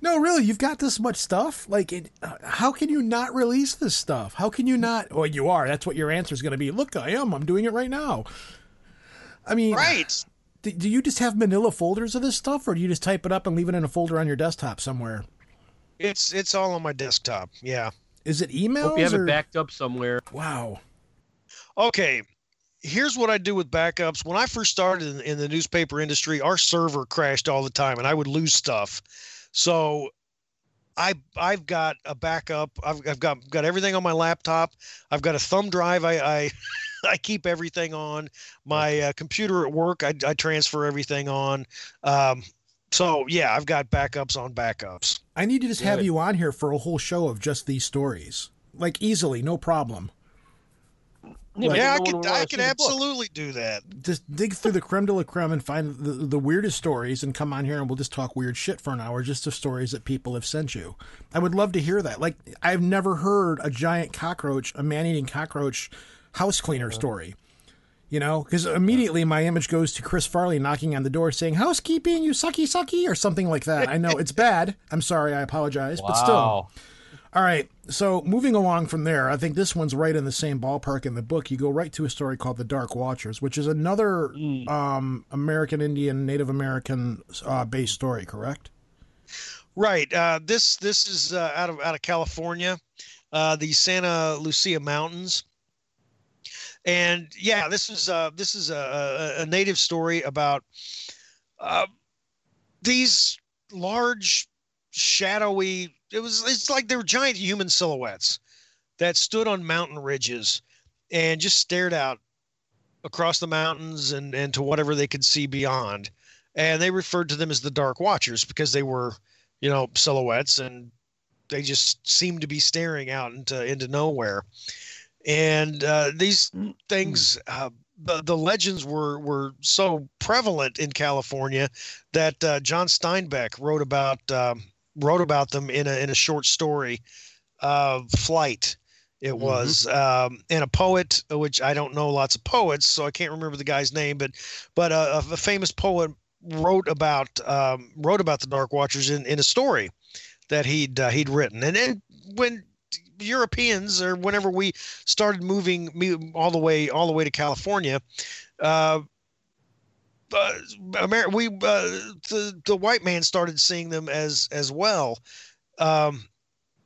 no, really, you've got this much stuff. Like, it, uh, how can you not release this stuff? How can you not? Well, you are. That's what your answer is going to be. Look, I am. I'm doing it right now. I mean, right. Do, do you just have manila folders of this stuff, or do you just type it up and leave it in a folder on your desktop somewhere? It's it's all on my desktop. Yeah. Is it emails? Hope you have or- it backed up somewhere. Wow. Okay. Here's what I do with backups. When I first started in, in the newspaper industry, our server crashed all the time and I would lose stuff. So I I've got a backup. I've, I've got got everything on my laptop. I've got a thumb drive. I I, I keep everything on my uh, computer at work. I, I transfer everything on. Um, so yeah, I've got backups on backups. I need to just have Good. you on here for a whole show of just these stories, like easily, no problem. Yeah, but yeah, I no one could I wanna could see the book. absolutely do that. just dig through the creme de la creme and find the, the weirdest stories and come on here and we'll just talk weird shit for an hour just of stories that people have sent you. I would love to hear that. Like I've never heard a giant cockroach, a man-eating cockroach house cleaner story. You know, because immediately my image goes to Chris Farley knocking on the door saying, Housekeeping, you sucky sucky, or something like that. I know it's bad. I'm sorry, I apologize. But still. All right. So moving along from there, I think this one's right in the same ballpark in the book. You go right to a story called The Dark Watchers, which is another um, American Indian, Native American uh, based story, correct? Right. Uh, this this is uh, out of out of California, uh, the Santa Lucia Mountains, and yeah, this is uh, this is a, a, native story about uh, these large, shadowy. It was it's like they were giant human silhouettes that stood on mountain ridges and just stared out across the mountains and and to whatever they could see beyond. And they referred to them as the Dark Watchers because they were you know silhouettes and they just seemed to be staring out into into nowhere and uh, these things uh, the, the legends were were so prevalent in california that uh, john steinbeck wrote about um, wrote about them in a in a short story uh, flight. It was um, and a poet which i don't know lots of poets so i can't remember the guy's name but but a, a famous poet wrote about um, wrote about the Dark Watchers in, in a story that he'd uh, he'd written, and then when Europeans or whenever we started moving all the way all the way to California, uh, uh, Amer- we uh, the the white man started seeing them as as well, um,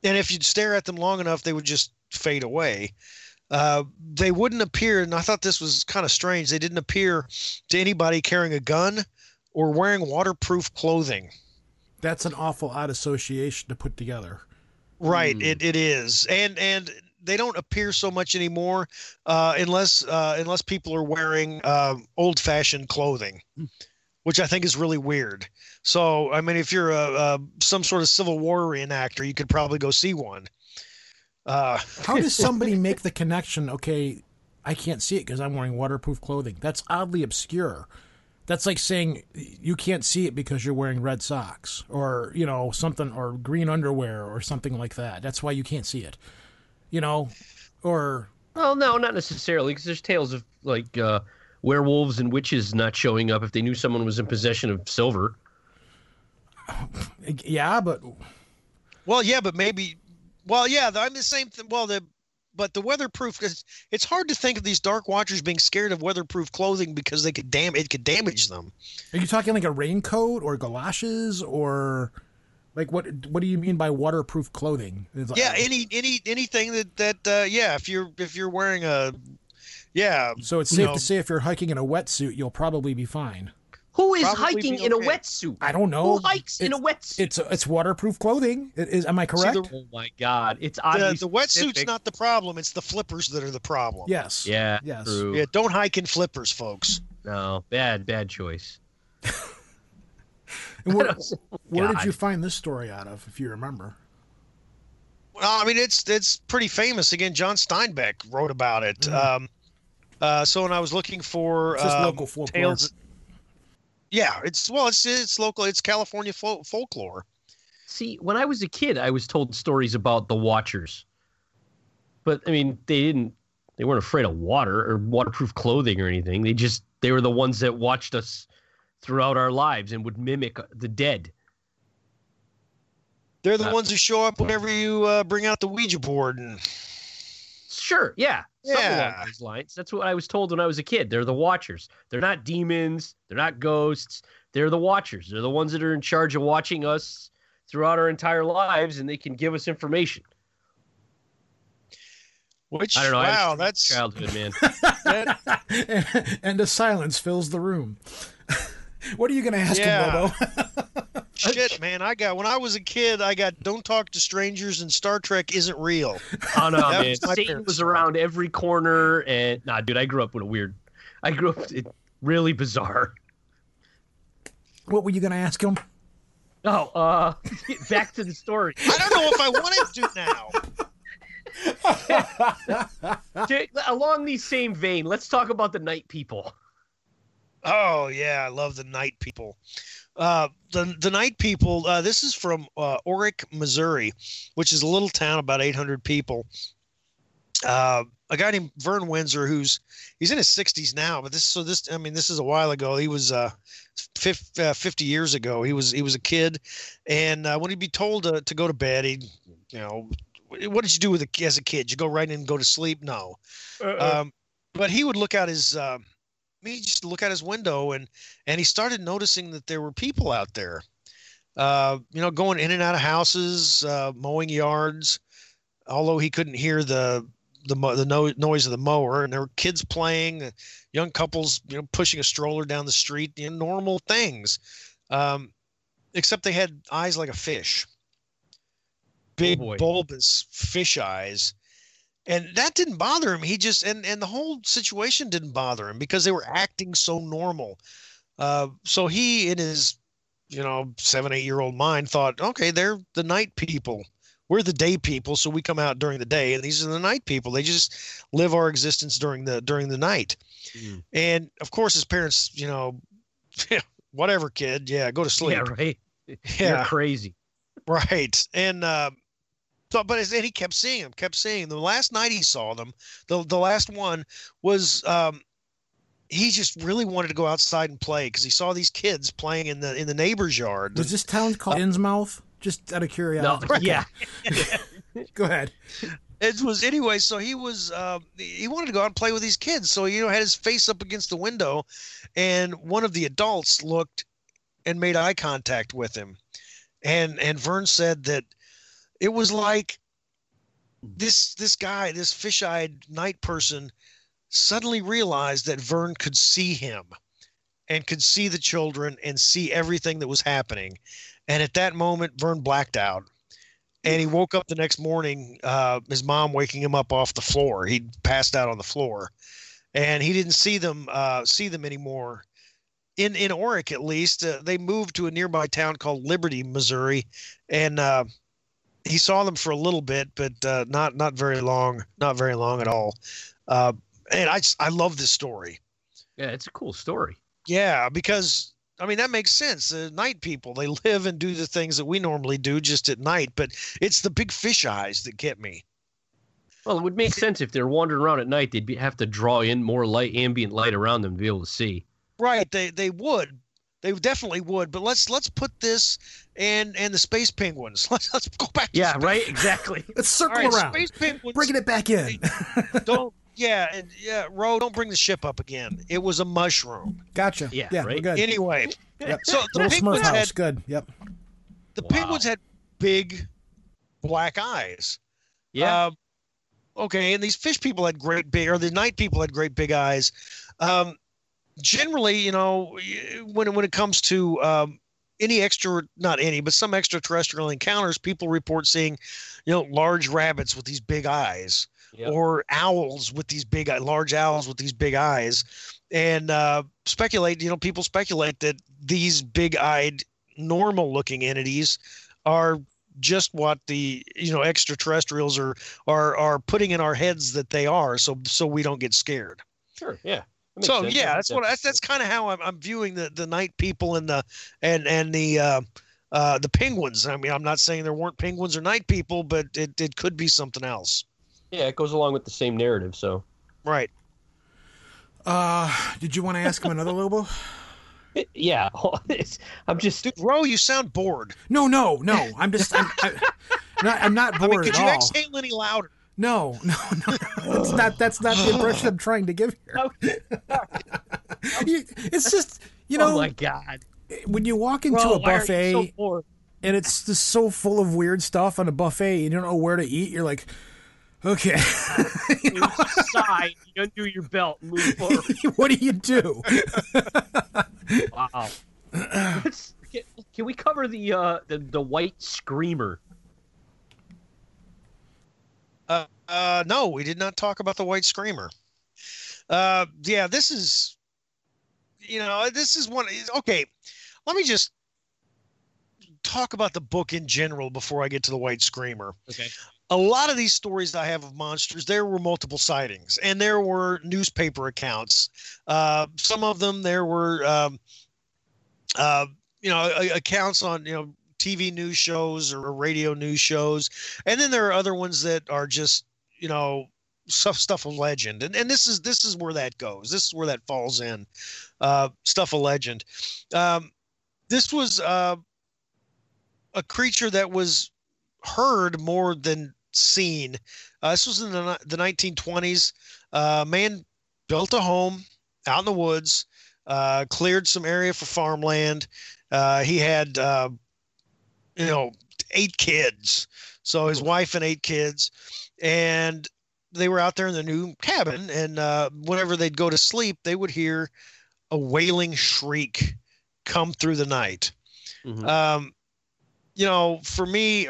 and if you'd stare at them long enough, they would just fade away. Uh, they wouldn't appear, and I thought this was kind of strange. They didn't appear to anybody carrying a gun or wearing waterproof clothing. That's an awful odd association to put together. Right, it, it is, and and they don't appear so much anymore, uh, unless uh, unless people are wearing uh, old fashioned clothing, which I think is really weird. So I mean, if you're a, a some sort of Civil War reenactor, you could probably go see one. Uh, How does somebody make the connection? Okay, I can't see it because I'm wearing waterproof clothing. That's oddly obscure. That's like saying you can't see it because you're wearing red socks or, you know, something or green underwear or something like that. That's why you can't see it. You know, or Well, no, not necessarily, because there's tales of like uh, werewolves and witches not showing up if they knew someone was in possession of silver. yeah, but Well, yeah, but maybe. Well, yeah, I'm the same thing. Well, the but the weatherproof because it's hard to think of these dark watchers being scared of weatherproof clothing because they could damn it could damage them. are you talking like a raincoat or galoshes or like what what do you mean by waterproof clothing? Is- Yeah, any any anything that that uh, yeah, if you're if you're wearing a yeah, So it's safe know, to say if you're hiking in a wetsuit, you'll probably be fine. Who is Probably hiking be in a wetsuit? I don't know. Who hikes in a wetsuit? It's it's waterproof clothing. It is am I correct? the- oh my god, it's oddly the, the wetsuit's not the problem. It's the flippers that are the problem. yes. Yeah, Yes. true. Yeah, don't hike in flippers, folks. No, bad, bad choice. Where where did you find this story out of, if you remember? Well, I mean, it's it's pretty famous. Again, John Steinbeck wrote about it. Um, uh, so when I was looking for Mm-hmm. It's just um, local folklore. tales, yeah, it's well, it's it's local. It's California fol- folklore. See, when I was a kid, I was told stories about the Watchers, but I mean, they didn't. They weren't afraid of water or waterproof clothing or anything. They just they were the ones that watched us throughout our lives and would mimic the dead. They're the Uh, ones who show up whenever you uh, bring out the Ouija board and Sure, yeah, Yeah. along those lines. That's what I was told when I was a kid. They're the Watchers. They're not demons. They're not ghosts. They're the Watchers. They're the ones that are in charge of watching us throughout our entire lives, and they can give us information. which I don't know. I had a wow, strange that's childhood, man. that, and a silence fills the room. what are you going to ask Yeah. him, Bobo? shit, man. I got when I was a kid, I got "Don't Talk to Strangers" and Star Trek isn't real. Oh no, That man! was Satan parents' was around every corner, and nah, dude, I grew up with a weird. I grew up it, really bizarre. what were you going to ask him? Oh, uh, back to the story. I don't know if I wanted to now. Jay, along these same vein, let's talk about the night people. Oh yeah, I love the night people. Uh, the the night people. Uh, this is from uh, Orrick, Missouri, which is a little town about 800 people. Uh, a guy named Vern Windsor, who's he's in his 60s now, but this so this I mean this is a while ago. He was uh, 50, uh, 50 years ago. He was he was a kid, and uh, when he'd be told to, to go to bed, he'd you know what did you do with a, as a kid? You go right in and go to sleep? No. Uh-uh. Um, but he would look out his uh, he just look out his window and and he started noticing that there were people out there. Uh, you know, going in and out of houses, uh, mowing yards. Although he couldn't hear the the the no- noise of the mower, and there were kids playing, uh, young couples, you know, pushing a stroller down the street, you know, normal things. Um, except they had eyes like a fish, big boy. bulbous fish eyes, and that didn't bother him. He just and and the whole situation didn't bother him because they were acting so normal. Uh, so he, in his you know seven eight year old mind, thought, okay, they're the night people. We're the day people, so we come out during the day, and these are the night people. They just live our existence during the during the night. Mm. And of course, his parents, you know, whatever, kid, yeah, go to sleep. Yeah, right. You're Yeah. crazy. Right. And uh so but as- and he kept seeing them, kept seeing them. The last night he saw them, the the last one was um he just really wanted to go outside and play because he saw these kids playing in the in the neighbor's yard. Was this town called Innsmouth? Just out of No, curiosity. yeah. Go ahead. It was anyway. So he was uh, he wanted to go out and play with these kids. So you know had his face up against the window, and one of the adults looked and made eye contact with him, and and Vern said that it was like this this guy this fish-eyed night person suddenly realized that Vern could see him and could see the children and see everything that was happening. And at that moment, Vern blacked out. And he woke up the next morning, uh, his mom waking him up off the floor. He'd passed out on the floor. And he didn't see them uh, see them anymore. In in Orrick, at least, uh, they moved to a nearby town called Liberty, Missouri, and uh, he saw them for a little bit, but uh, not not very long, not very long at all. Uh, and I I love this story. Yeah, it's a cool story. Yeah, because I mean that makes sense. The night people they live and do the things that we normally do just at night, but it's the big fish eyes that get me. Well, it would make sense if they're wandering around at night. They'd be, have to draw in more light, ambient light around them to be able to see. Right? They they would, they definitely would. But let's let's put this and and the space penguins. Let's let's go back. To Yeah, space. right. Exactly. Let's circle right, around. space penguins. Bringing it back in. don't. Yeah, and yeah, Ro, don't bring the ship up again. It was a mushroom. Gotcha. Yeah, yeah, we're right? good. Anyway, Yep. so the Little Smurf penguins house. had Good. Yep. the Wow. penguins had big black eyes. Yeah. Um, okay, and these fish people had great big, or the night people had great big eyes. Um, generally, you know, when when it comes to um, any extra, not any, but some extraterrestrial encounters, people report seeing, you know, large rabbits with these big eyes, Yep. or owls with these big, large owls with these big eyes, and uh, speculate. You know, people speculate that these big-eyed, normal-looking entities are just what the you know extraterrestrials are are are putting in our heads that they are so so we don't get scared Sure. Yeah. That so sense. yeah that's what that's that's kind of how I'm, I'm viewing the the night people and the and and the uh uh the penguins i mean i'm not saying there weren't penguins or night people but it, it could be something else Yeah, it goes along with the same narrative. So right Uh, did you want to ask him another Lobo? yeah, I'm just. dude ro you sound bored No, no, no. I'm just. I'm, I, not, I'm not i bored mean could at you all. exhale any louder No, no, no. That's not. That's not the impression I'm trying to give here. You- it's just you know oh my god. when you walk into Bro, a why are you buffet so and it's just so full of weird stuff on a buffet, you don't know where to eat. You're like, okay, You just sigh, you undo your belt, move forward. what do you do? Wow. Can, can we cover the uh the, the white screamer? Uh, no, we did not talk about the White Screamer. Uh, yeah, this is, you know, this is one. Okay, let me just talk about the book in general before I get to the White Screamer. Okay. a lot of these stories I have of monsters, there were multiple sightings, and there were newspaper accounts. Uh, some of them there were, um, uh, you know, accounts on you know TV news shows or radio news shows, and then there are other ones that are just you know stuff stuff of legend, and and this is this is where that goes. This is where that falls in, uh, stuff of legend. Um, this was uh, a creature that was heard more than seen. Uh, this was in the, the 1920s. Uh, man built a home out in the woods, uh, cleared some area for farmland. Uh, he had, uh, you know, eight kids. So his wife and eight kids. And they were out there in the new cabin. And uh, whenever they'd go to sleep, they would hear a wailing shriek come through the night. Mm-hmm. Um, you know, for me,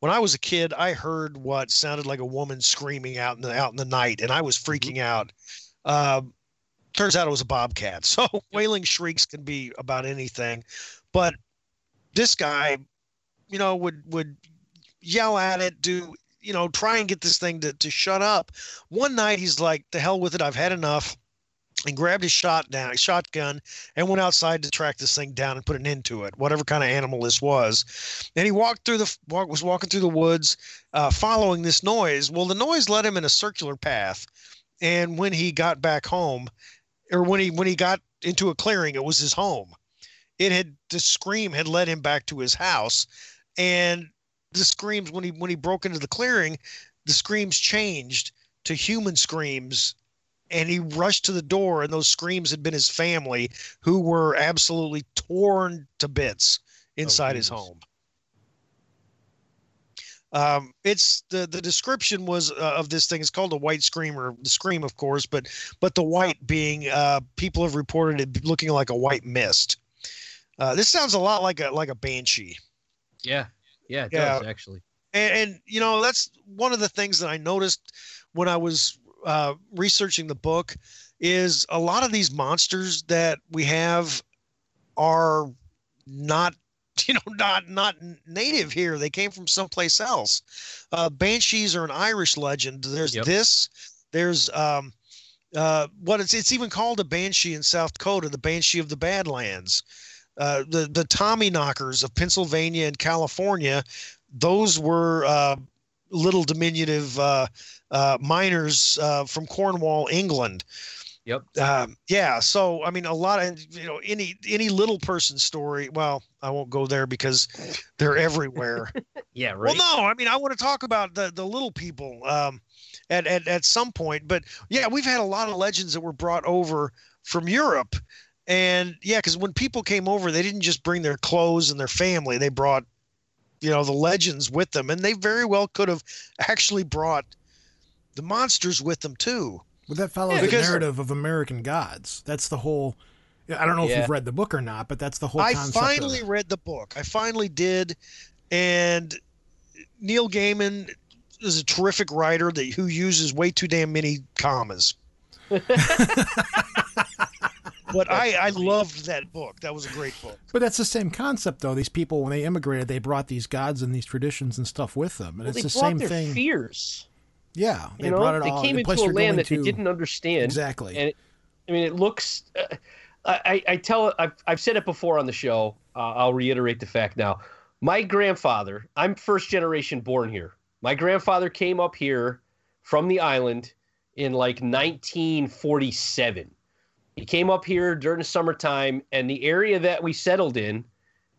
when I was a kid, I heard what sounded like a woman screaming out in the out in the night, and I was mm-hmm. freaking out. Uh, turns out it was a bobcat. So wailing shrieks can be about anything, but this guy, you know, would would yell at it, do you know, try and get this thing to to shut up. One night he's like, "The hell with it, I've had enough." and grabbed his shot down, his shotgun, and went outside to track this thing down and put an end to it, whatever kind of animal this was. And he walked through the walk, was walking through the woods, uh, following this noise. Well, the noise led him in a circular path, and when he got back home, or when he when he got into a clearing, it was his home. It had the scream had led him back to his house, and the screams when he when he broke into the clearing, the screams changed to human screams and he rushed to the door and those screams had been his family who were absolutely torn to bits inside oh, his home. Um, it's the the description was uh, of this thing. It's called a white screamer the scream of course but but the white being uh, people have reported it looking like a white mist. Uh, this sounds a lot like a like a banshee. Yeah yeah it yeah. does actually. And, and you know that's one of the things that i noticed when i was uh, researching the book is a lot of these monsters that we have are not you know not not native here. They came from someplace else. Uh, banshees are an irish legend. There's yep. this there's um uh what it's it's even called a banshee in south dakota the banshee of the badlands uh the the tommy knockers of pennsylvania and california those were uh little diminutive uh uh, miners uh, from Cornwall, England. Yep. Um, yeah. So I mean, a lot of you know any any little person story. Well, I won't go there because they're everywhere. yeah. Right. Well, no. I mean, I want to talk about the the little people um, at at at some point. But yeah, we've had a lot of legends that were brought over from Europe. And yeah, because when people came over, they didn't just bring their clothes and their family; they brought, you know, the legends with them, and they very well could have actually brought the monsters with them too. Well, that follows yeah, the narrative of American gods. That's the whole. I don't know if yeah. you've read the book or not, but that's the whole. I finally of, read the book. I finally did, and Neil Gaiman is a terrific writer that who uses way too damn many commas. but I, I loved that book. That was a great book. But that's the same concept, though. These people, when they immigrated, they brought these gods and these traditions and stuff with them, and well, it's the same thing. Fears. Yeah, they you know, they all, They came the into a land that to... they didn't understand exactly. And it, I mean, it looks. Uh, I, I tell I've, I've said it before on the show. Uh, I'll reiterate the fact now. My grandfather, I'm first generation born here. My grandfather came up here from the island in like 1947. He came up here during the summertime, and the area that we settled in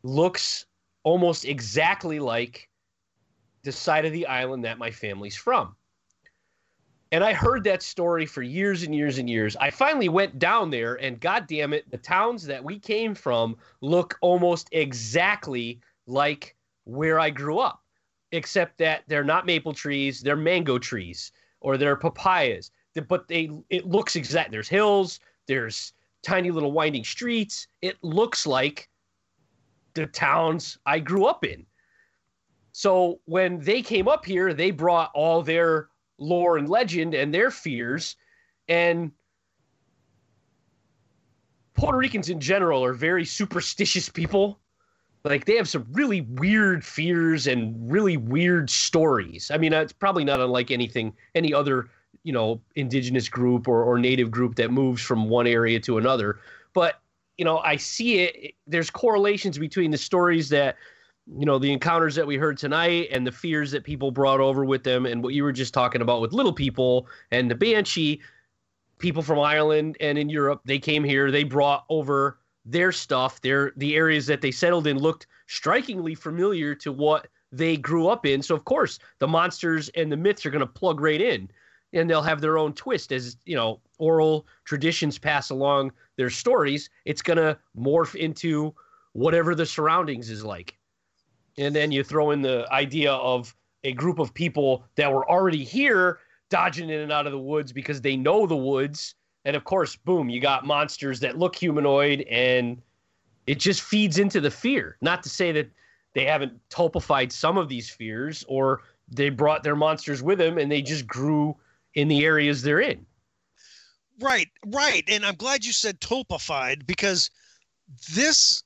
looks almost exactly like the side of the island that my family's from. And I heard that story for years and years and years. I finally went down there, and God damn it, the towns that we came from look almost exactly like where I grew up, except that they're not maple trees, they're mango trees, or they're papayas. But they it looks exact. There's hills, there's tiny little winding streets. It looks like the towns I grew up in. So when they came up here, they brought all their lore and legend and their fears. And Puerto Ricans in general are very superstitious people. Like they have some really weird fears and really weird stories. I mean, it's probably not unlike anything any other you know indigenous group or, or native group that moves from one area to another. But you know, I see it. There's correlations between the stories that you know the encounters that we heard tonight and the fears that people brought over with them and what you were just talking about with little people and the banshee people from ireland and in europe they came here they brought over their stuff their the areas that they settled in looked strikingly familiar to what they grew up in so of course the monsters and the myths are going to plug right in and they'll have their own twist as you know oral traditions pass along their stories it's going to morph into whatever the surroundings is like. And then you throw in the idea of a group of people that were already here dodging in and out of the woods because they know the woods. And of course boom you got monsters that look humanoid and it just feeds into the fear. Not to say that they haven't tulpified some of these fears or they brought their monsters with them and they just grew in the areas they're in Right, right. And I'm glad you said tulpified because this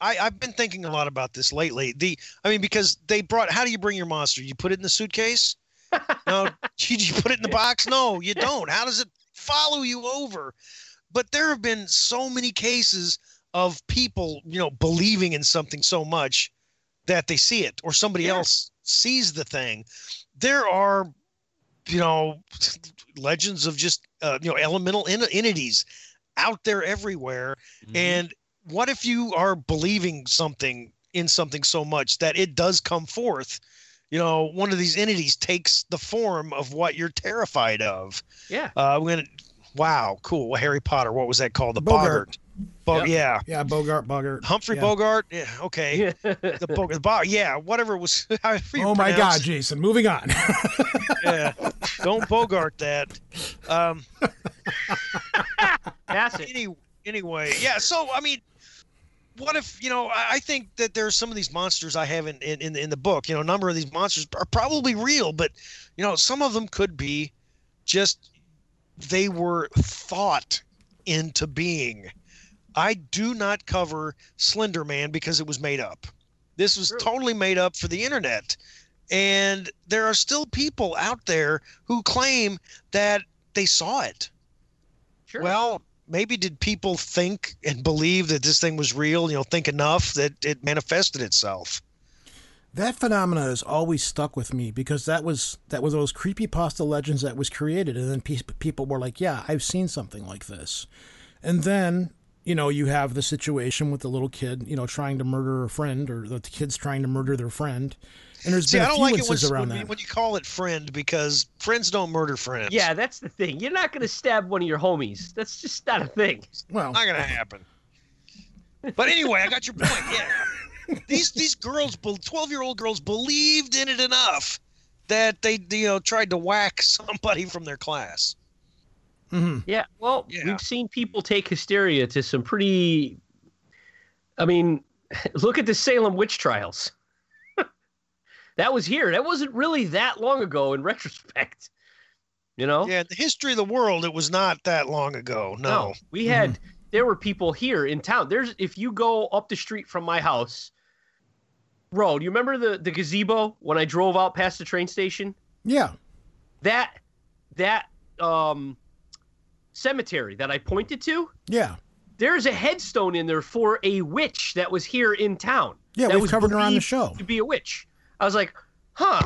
I, I've been thinking a lot about this lately. The I mean, because they brought how do you bring your monster? You put it in the suitcase? no, you, you put it in the box? No, you don't. How does it follow you over? But there have been so many cases of people, you know, believing in something so much that they see it or somebody Yeah. else sees the thing. There are, you know, legends of just uh, you know elemental en- entities out there everywhere. And what if you are believing something in something so much that it does come forth? You know, one of these entities takes the form of what you're terrified of. yeah Uh, when, wow, cool. Well, Harry Potter. What was that called? The Bogart. Bogart. Bo- Yep. Yeah, Yeah, Bogart, Bogart. Humphrey yeah. Bogart. Yeah, okay. the Bogart. The Bo- yeah, whatever it was. you Oh my God, Jason. Moving on. yeah. Don't Bogart that. Um, pass it any, anyway, yeah. So I mean, what if you know? I, I think that there's some of these monsters I have in, in in in the book. You know, a number of these monsters are probably real, but you know, some of them could be just they were thought into being. I do not cover Slender Man because it was made up. This was True. totally made up for the internet. And there are still people out there who claim that they saw it. sure Well, maybe did people think and believe that this thing was real, you know, think enough that it manifested itself? That phenomena has always stuck with me because that was that was those creepy pasta legends that was created, and then pe- people were like, "Yeah, I've seen something like this," and then you know you have the situation with the little kid, you know, trying to murder a friend, or the kids trying to murder their friend, and there's See, been I a don't few like it when, around when, that. when you call it friend because friends don't murder friends. yeah that's the thing you're not going to stab one of your homies that's just not a thing well, not gonna happen. But anyway, I got your point. Yeah, these these girls, twelve year old girls, believed in it enough that they you know tried to whack somebody from their class. Yeah, well, Yeah. we've seen people take hysteria to some pretty. I mean, look at the Salem witch trials. that was here. That wasn't really that long ago in retrospect. You know? Yeah, the history of the world, it was not that long ago. No. We had there were people here in town. There's if you go up the street from my house, road. You remember the the gazebo when I drove out past the train station? yeah, That that um cemetery that I pointed to, yeah, there's a headstone in there for a witch that was here in town. yeah. was covered her on the show. to be a witch. I was like, huh.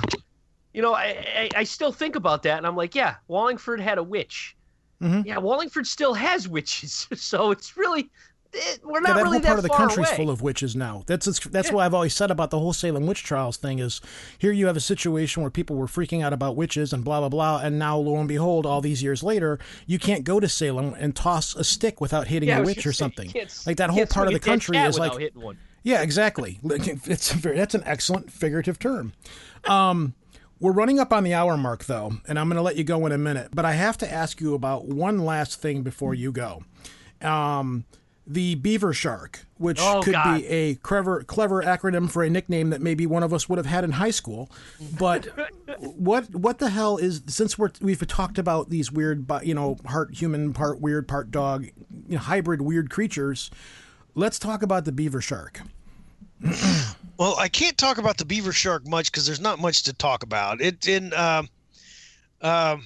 You know, I, I, I still think about that, and I'm like, yeah, Wallingford had a witch. Mhm. Yeah, Wallingford still has witches, so it's really it, we're Yeah, that really whole part of the country's away. full of witches now. That's that's Yeah. what I've always said about the whole Salem witch trials thing. Is here you have a situation where people were freaking out about witches and blah blah blah, and now lo and behold, all these years later, you can't go to Salem and toss a stick without hitting yeah, a witch or something. Like that whole part of the country is like yeah, exactly. It's very, that's an excellent figurative term. Um, we're running up on the hour mark though, and I'm going to let you go in a minute. But I have to ask you about one last thing before you go. Um, the beaver shark, which Oh, could God. be a clever, clever acronym for a nickname that maybe one of us would have had in high school. But what what the hell is since we're we've talked about these weird, you know, part human, part weird, part dog, you know, hybrid weird creatures. Let's talk about the beaver shark. well, I can't talk about the beaver shark much because there's not much to talk about. It in um, um,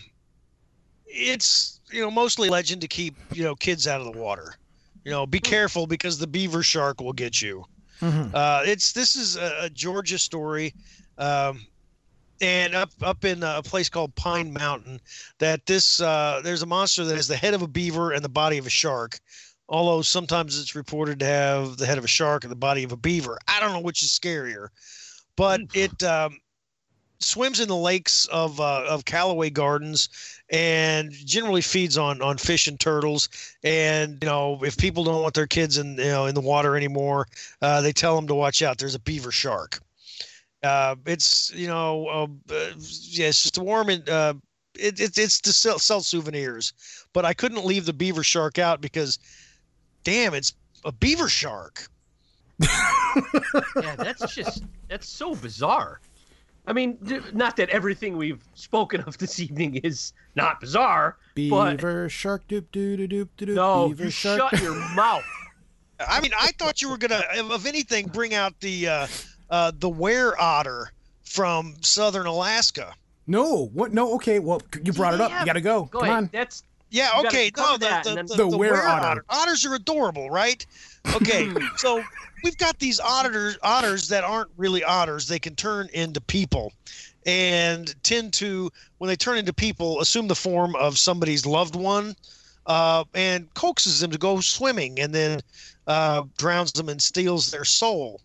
it's you know mostly legend to keep you know kids out of the water. You know, be careful because the beaver shark will get you. Uh, it's this is a, a Georgia story, um, and up up in a place called Pine Mountain. That this uh, there's a monster that has the head of a beaver and the body of a shark. Although sometimes it's reported to have the head of a shark and the body of a beaver. I don't know which is scarier, but it um, swims in the lakes of uh, of Callaway Gardens and generally feeds on on fish and turtles. And you know, if people don't want their kids in you know in the water anymore, uh, they tell them to watch out. There's a beaver shark. Uh, it's you know, uh, uh, yeah, it's just a warm and uh, it, it, it's to sell, sell souvenirs. But I couldn't leave the beaver shark out because, damn, it's a beaver shark. yeah, that's just that's so bizarre. I mean, not that everything we've spoken of this evening is not bizarre, but Beaver shark doop doo doo doop doo doop. no, Beaver you shark. shut your mouth. I mean, I thought you were gonna, of anything, bring out the uh, uh, the were otter from southern Alaska. No, what? No, okay. Well, you brought it up. Yeah, You got to go. Go Come ahead. on. That's Yeah, okay. No, the, the, and the, The the were were otter. otter. Otters are adorable, right? Okay, so we've got these otters, otters that aren't really otters. They can turn into people, and tend to, when they turn into people, assume the form of somebody's loved one, uh, and coaxes them to go swimming, and then uh, drowns them and steals their soul.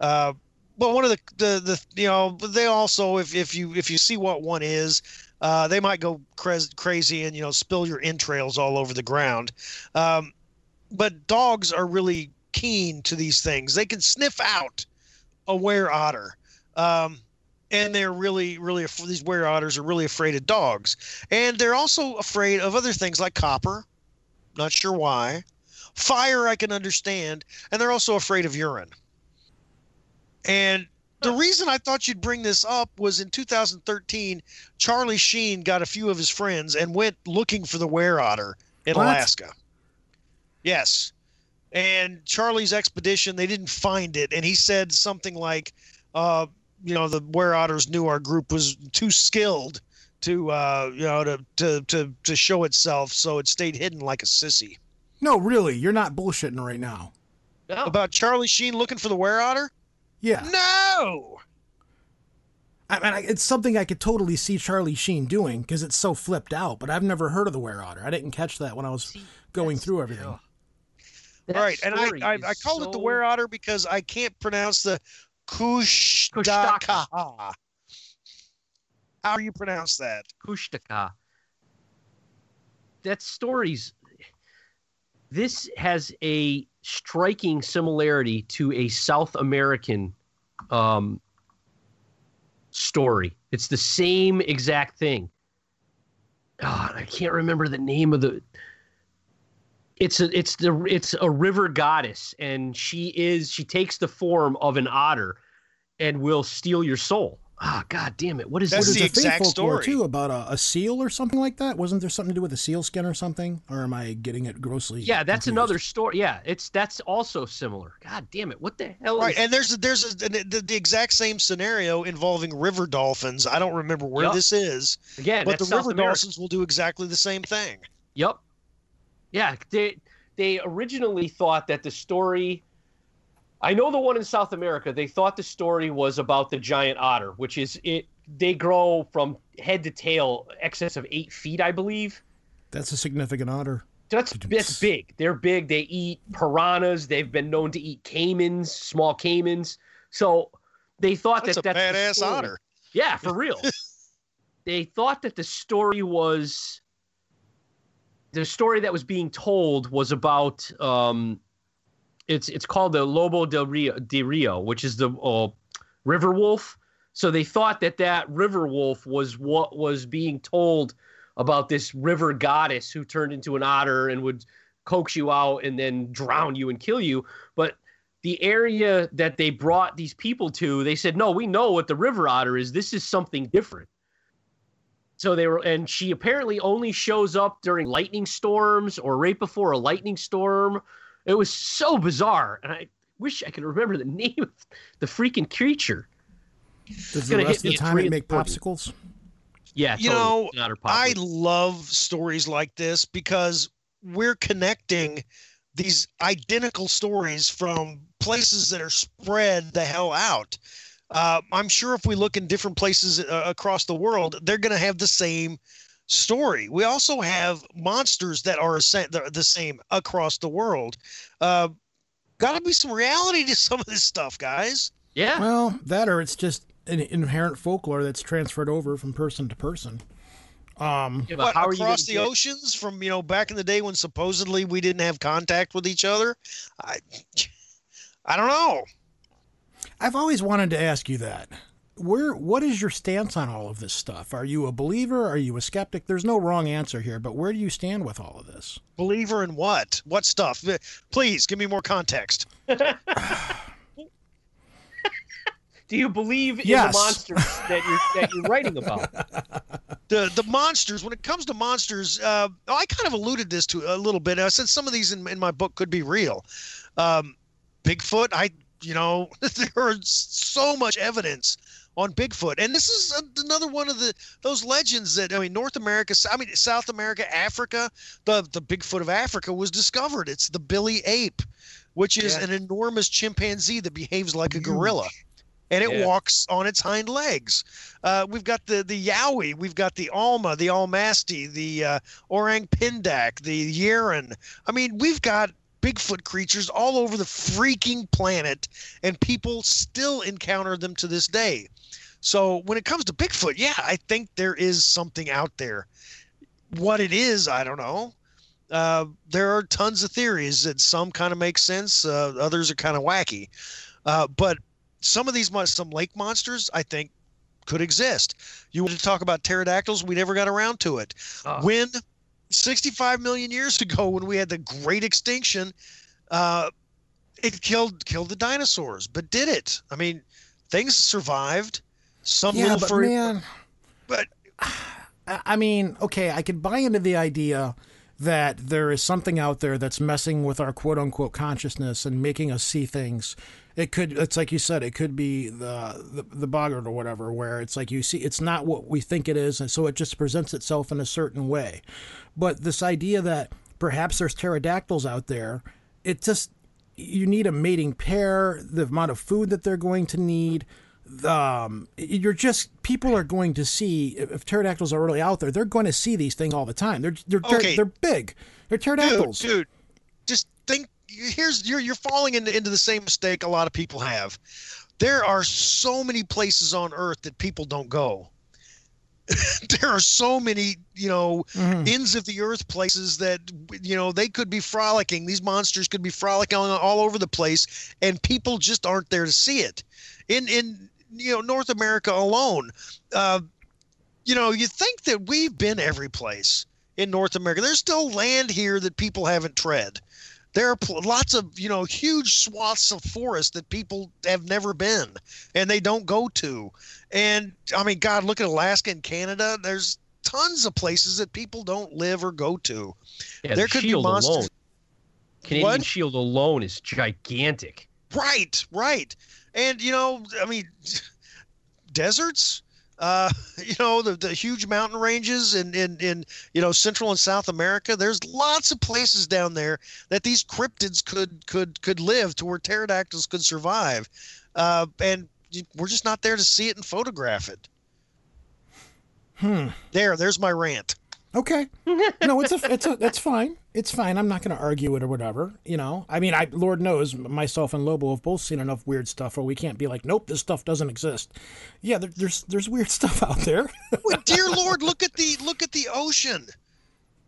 Uh, but one of the, the the you know they also if if you if you see what one is uh, they might go cra- crazy and you know spill your entrails all over the ground um, but dogs are really keen to these things. They can sniff out a were otter. Um, and they're really really af- these were otters are really afraid of dogs. And they're also afraid of other things like copper. Not sure why. Fire i can understand. And they're also afraid of urine. And the reason I thought you'd bring this up was in 2013, Charlie Sheen got a few of his friends and went looking for the were otter in What? Alaska. Yes. And Charlie's expedition, they didn't find it. And he said something like, uh, you know, the were otters knew our group was too skilled to, uh, you know, to, to, to, to show itself. So it stayed hidden like a sissy. No, really, you're not bullshitting right now. no. About Charlie Sheen looking for the were otter? Yeah, No. I mean, it's something I could totally see Charlie Sheen doing because it's so flipped out. But I've never heard of the were otter. I didn't catch that when I was See, going through everything. ugh. That right, and I I, I called it the so- were otter because I can't pronounce the kushtaka. Kushtaka. How do you pronounce that? Kushtaka. That story's. This has a striking similarity to a South American um, story. It's the same exact thing. God, I can't remember the name of the. It's a it's the it's a river goddess, and she is she takes the form of an otter, and will steal your soul. Ah, god damn it! What is That's There's the a exact story. too about a, a seal or something like that. Wasn't there something to do with a seal skin or something? Or am I getting it grossly? Yeah, that's confused? another story. Yeah, it's that's also similar. God damn it! What the hell? Right, is- and there's a, there's a, the, the exact same scenario involving river dolphins. I don't remember where Yup. this is, again, but that's the South river America. dolphins will do exactly the same thing. Yep. Yeah, they they originally thought that the story. I know the one in South America. They thought the story was about the giant otter, which is it. They grow from head to tail, excess of eight feet, I believe. That's a significant otter. That's that's big. They're big. They eat piranhas. They've been known to eat caimans, small caimans. So they thought That's that a that's the badass story. otter. Yeah, for real. they thought that the story was the story that was being told was about um it's it's called the Lobo del Rio, de Rio which is the uh, river wolf. So they thought that that river wolf was what was being told about this river goddess who turned into an otter and would coax you out and then drown you and kill you. But the area that they brought these people to, they said, no, we know what the river otter is. This is something different. So they were, and she apparently only shows up during lightning storms or right before a lightning storm. It was so bizarre. And I, wish I could remember the name of the freaking creature. Does the gonna rest of the time it make popsicles? Yeah, you totally. know, I love stories like this because we're connecting these identical stories from places that are spread the hell out. Uh, I'm sure if we look in different places uh, across the world, they're going to have the same story. We also have monsters that are sa- the the same across the world. Uh, Got to be some reality to some of this stuff, guys. yeah. Well, that or it's just an inherent folklore that's transferred over from person to person. Um, Yeah, but What, how are you across the get- oceans from you know back in the day when supposedly we didn't have contact with each other i i don't know I've always wanted to ask you that. Where what is your stance on all of this stuff? Are you a believer? Are you a skeptic? There's no wrong answer here, but where do you stand with all of this? believer in what what stuff Uh, please give me more context Do you believe in Yes. the monsters that you're that you're writing about? the the monsters when it comes to monsters uh, i kind of alluded this to a little bit i said some of these in, in my book could be real um, bigfoot i you know there is so much evidence on bigfoot and this is a, another one of the those legends that i mean north america i mean south america africa the the bigfoot of africa was discovered it's the Bili ape which is Yeah. an enormous chimpanzee that behaves like a gorilla and it Yeah. walks on its hind legs uh, we've got the the Yowie, we've got the Alma, the Almasti, the uh, Orang Pendek, the Yeren. I mean, we've got Bigfoot creatures all over the freaking planet, and people still encounter them to this day. So when it comes to Bigfoot, yeah, I think there is something out there. What it is, I don't know. Uh, there are tons of theories that some kind of make sense, uh, others are kind of wacky. Uh, but some of these, some lake monsters, I think could exist. You wanted to talk about pterodactyls, we never got around to it. Oh. When 65 million years ago, when we had the great extinction, uh, it killed killed the dinosaurs, but did it? I mean, things survived. Some yeah, little but furry, man, but I I mean, okay, I could buy into the idea that there is something out there that's messing with our quote unquote consciousness and making us see things. It could, it's like you said, it could be the, the the boggart or whatever, where it's like you see, it's not what we think it is, and so it just presents itself in a certain way. But this idea that perhaps there's pterodactyls out there, it just you need a mating pair, the amount of food that they're going to need. Um, you're just people are going to see if pterodactyls are really out there. They're going to see these things all the time. They're they're they're, they're big. They're pterodactyls. dude, dude. just. Here's you're you're falling into into the same mistake a lot of people have. There are so many places on Earth that people don't go. there are so many, you know, Mhm. ends of the earth places that you know they could be frolicking. These monsters could be frolicking all, all over the place, and people just aren't there to see it. In in you know North America alone, uh, you know, you think that we've been every place in North America. There's still land here that people haven't tread. There are pl- lots of you know huge swaths of forest that people have never been and they don't go to. And I mean, God, look at Alaska and Canada. There's tons of places that people don't live or go to. Yeah, There the could be monsters- alone. Canadian What? shield alone is gigantic. Right, right. And you know, I mean, deserts. Uh, you know, the, the huge mountain ranges in, in, in, you know, Central and South America. There's lots of places down there that these cryptids could could could live to where pterodactyls could survive. Uh, and we're just not there to see it and photograph it. Hmm. There, there's my rant. Okay. No, it's a, it's a, it's fine. It's fine. I'm not going to argue it or whatever. You know, I mean, I, Lord knows, myself and Lobo have both seen enough weird stuff where we can't be like, nope, this stuff doesn't exist. Yeah, there, there's, there's weird stuff out there. Well, dear Lord, look at the look at the ocean.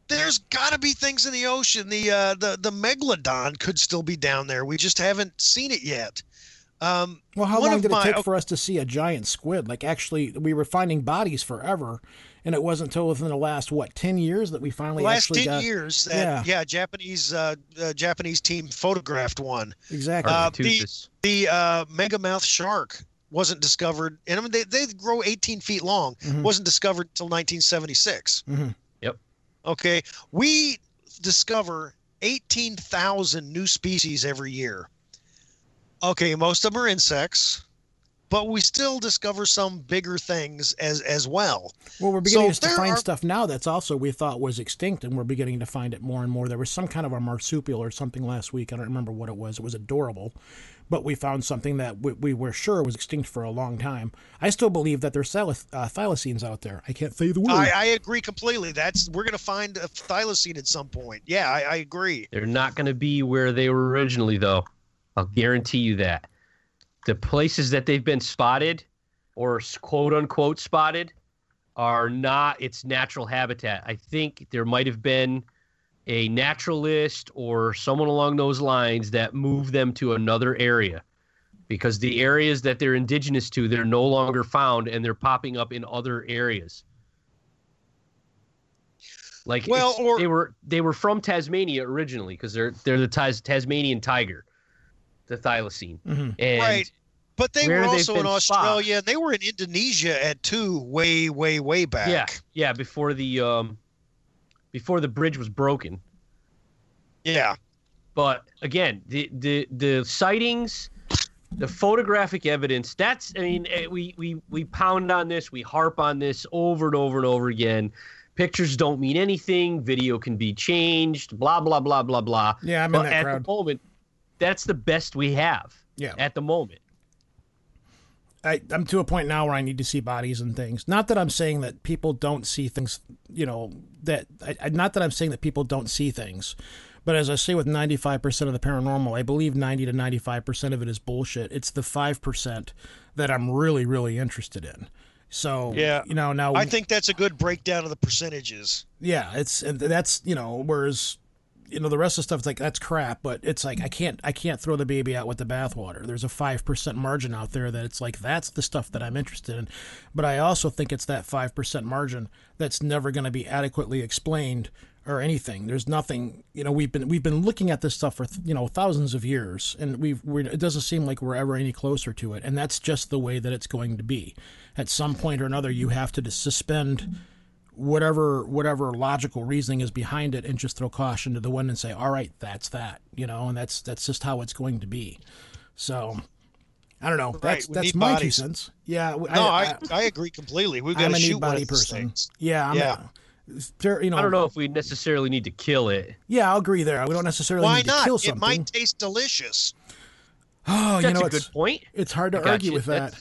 There's got to be things in the ocean. The uh, the the megalodon could still be down there. We just haven't seen it yet. Um, Well, how one long of did it my- take for us to see a giant squid? Like, actually, we were finding bodies forever, and it wasn't until within the last what ten years that we finally last actually ten got years that Yeah. yeah, Japanese uh, uh, Japanese team photographed one. exactly. Uh, the the uh, megamouth shark wasn't discovered, and I mean they they grow 18 feet long. Mhm. wasn't discovered until 1976. mm-hmm. Yep. Okay, we discover 18,000 new species every year. Okay, most of them are insects, but we still discover some bigger things as as well. Well, we're beginning So to find are- stuff now that's also we thought was extinct, and we're beginning to find it more and more. There was some kind of a marsupial or something last week. I don't remember what it was. It was adorable, but we found something that we, we were sure was extinct for a long time. I still believe that there's thyla- uh, thylacines out there. I can't say the word. I, I agree completely. That's we're gonna find a thylacine at some point. Yeah, I, I agree. They're not going to be where they were originally, though. I'll guarantee you that. The places that they've been spotted, or quote unquote spotted, are not its natural habitat. I think there might have been a naturalist or someone along those lines that moved them to another area because the areas that they're indigenous to, they're no longer found and they're popping up in other areas. Like Well, or- they were they were from Tasmania originally because they're they're the Tas- Tasmanian tiger, the thylacine. Mm-hmm. And right. But they where were also in been spot- Australia and they were in Indonesia at two way, way, way back. Yeah, yeah. Before the um, before the bridge was broken. Yeah. But again, the the the sightings, the photographic evidence. That's I mean, eh, we we we pound on this, we harp on this over and over and over again. Pictures don't mean anything. Video can be changed. Blah blah blah blah blah. Yeah, I'm in but that at crowd. the moment, that's the best we have. Yeah. At the moment. I, I'm to a point now where I need to see bodies and things. Not that I'm saying that people don't see things, you know, that I, not that I'm saying that people don't see things, but as I say with 95% of the paranormal, I believe 90 to 95% of it is bullshit. It's the 5% that I'm really, really interested in. So, Yeah. you know, now I think that's a good breakdown of the percentages. yeah, it's and that's you know, whereas you know the rest of the stuff is like that's crap, but it's like I can't I can't throw the baby out with the bathwater. There's a five percent margin out there that it's like that's the stuff that I'm interested in, but I also think it's that five percent margin that's never going to be adequately explained or anything. There's nothing you know we've been we've been looking at this stuff for you know thousands of years, and we've it doesn't seem like we're ever any closer to it, and that's just the way that it's going to be. At some point or another, you have to suspend whatever whatever logical reasoning is behind it and just throw caution to the wind and say all right that's that you know and that's that's just how it's going to be so i don't know that's we that's need my two cents yeah No, I, I, agree completely. We've got i'm to a shoot body person things. yeah I'm Yeah. A, there, you know I don't know if we necessarily need to kill it. yeah i'll agree there we don't necessarily Why need to not? kill It might taste delicious. oh you know a it's good point. it's hard to argue you. with that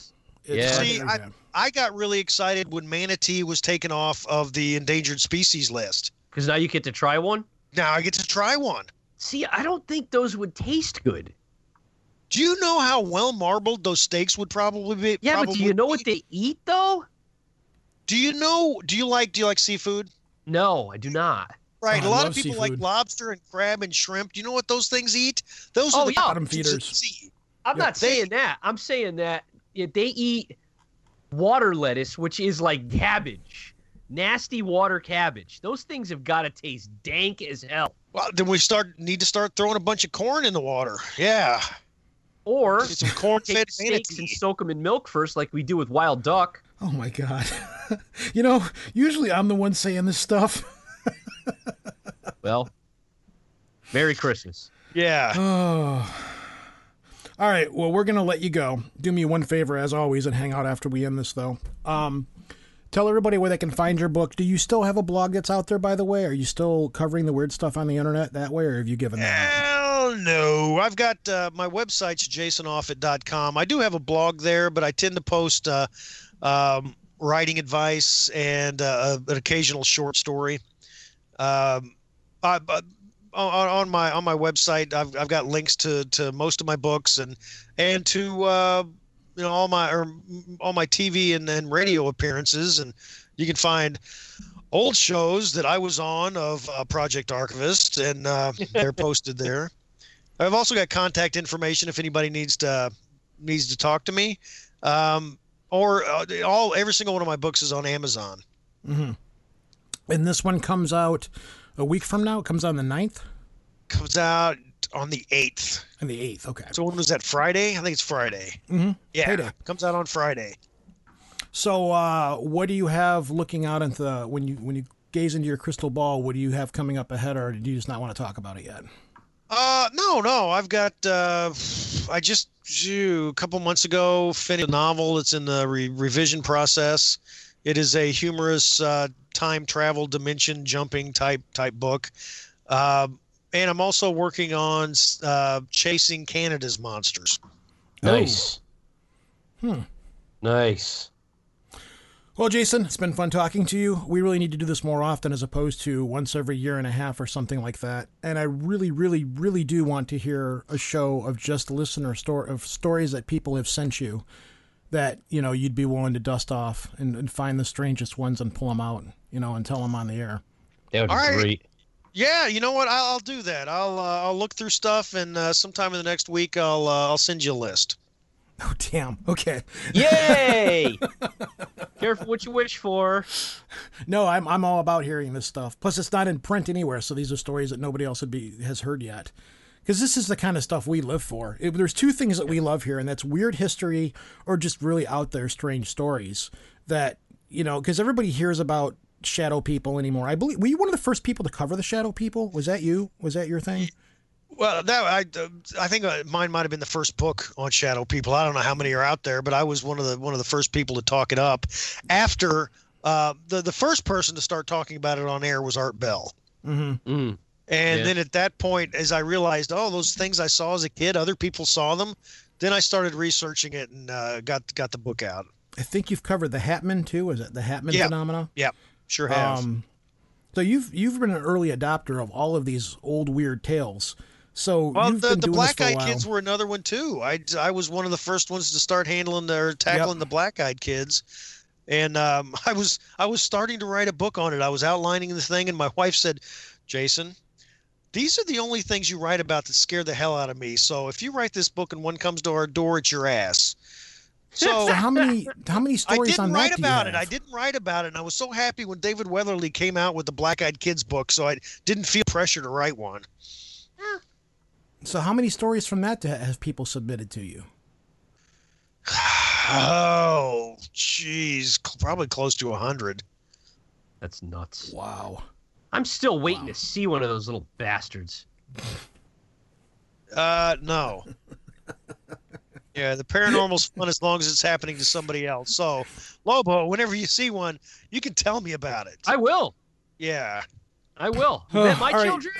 It's yeah. See, I, that. I got really excited when manatee was taken off of the endangered species list. Because now you get to try one. Now I get to try one. See, I don't think those would taste good. Do you know how well marbled those steaks would probably be? Yeah, but do you know what they eat though? Do you know? Do you like? Do you like seafood? No, I do not. Right. Oh, a I lot of people like lobster and crab and shrimp. Do you know what those things eat? Those Oh, are the yeah. Bottom feeders. I'm Yeah, not they- saying that. I'm saying that if they eat water lettuce, which is like cabbage, nasty water cabbage. Those things have got to taste dank as hell. Well, then we start need to start throwing a bunch of corn in the water. Yeah. Or Get some corn-fed take steaks and soak them in milk first, like we do with wild duck. oh my god you know usually i'm the one saying this stuff Well, Merry Christmas. Yeah. Oh. All right. Well, we're gonna let you go. Do me one favor, as always, and hang out after we end this, though. Um, tell everybody where they can find your book. Do you still have a blog that's out there, by the way? Are you still covering the weird stuff on the internet that way, or have you given that? up? Hell no. I've got uh, my website's jasonoffutt.com. I do have a blog there, but I tend to post uh, um, writing advice and uh, an occasional short story. Um, I, on, on my on my website, I've, I've got links to, to most of my books and and to uh, you know all my or all my TV and, and radio appearances, and you can find old shows that I was on of uh, Project Archivist, and uh, they're posted there. I've also got contact information if anybody needs to needs to talk to me. Um, or uh, all every single one of my books is on Amazon. Mm-hmm. And this one comes out a week from now. It comes out on the 9th Comes out on the eighth. and the eighth. Okay. So when was that? Friday? I think it's Friday. Mm-hmm. Yeah, Payday. comes out on Friday. So, uh, what do you have looking out into the, when you when you gaze into your crystal ball? What do you have coming up ahead, or do you just not want to talk about it yet? Uh, no, no. I've got. Uh, I just a couple months ago finished a novel. It's in the re- revision process. It is a humorous uh, time travel dimension jumping type type book. Um, and I'm also working on uh, chasing Canada's monsters. Nice. Hmm. Nice. Well, Jason, it's been fun talking to you. We really need to do this more often as opposed to once every year and a half or something like that. And I really, really, really do want to hear a show of just listener story of stories that people have sent you that, you know, you'd be willing to dust off and, and find the strangest ones and pull them out, you know, and tell them on the air. That would be All right. great. Yeah, you know what? I'll, I'll do that. I'll uh, I'll look through stuff, and uh, sometime in the next week, I'll uh, I'll send you a list. Oh, damn. Okay. Yay! Careful what you wish for. No, I'm I'm all about hearing this stuff. Plus, it's not in print anywhere, so these are stories that nobody else would be has heard yet. Because this is the kind of stuff we live for. If there's two things that we love here, and that's weird history or just really out there strange stories. That you know, because everybody hears about shadow people anymore. I believe were you one of the first people to cover the shadow people? Was that you? Was that your thing? Well, that I uh, I think uh, mine might have been the first book on shadow people. I don't know how many are out there, but I was one of the one of the first people to talk it up. After uh, the the first person to start talking about it on air was Art Bell. Mm-hmm. Mm. And Yeah. then at that point, as I realized, oh, those things I saw as a kid, other people saw them. Then I started researching it and uh, got got the book out. I think you've covered the Hatman too. Is it the Hatman Yeah. phenomena? Yep, sure have. Um, so you've you've been an early adopter of all of these old weird tales. So well, you've the, been the doing black this for a eyed kids were another one too. I, I was one of the first ones to start handling or tackling the black eyed kids. And um, I was I was starting to write a book on it. I was outlining the thing, and my wife said, "Jason, these are the only things you write about that scare the hell out of me. So if you write this book and one comes to our door, it's your ass." So So how many how many stories on that? I didn't on write that about it. I didn't write about it, and I was so happy when David Weatherly came out with the Black Eyed Kids book. So I didn't feel pressure to write one. So how many stories from that have people submitted to you? Oh, jeez, probably close to a hundred. That's nuts. Wow. I'm still waiting to see one of those little bastards. Uh, no. yeah, the paranormal's fun as long as it's happening to somebody else. So, Lobo, whenever you see one, you can tell me about it. I will. Yeah. I will. My All right. children?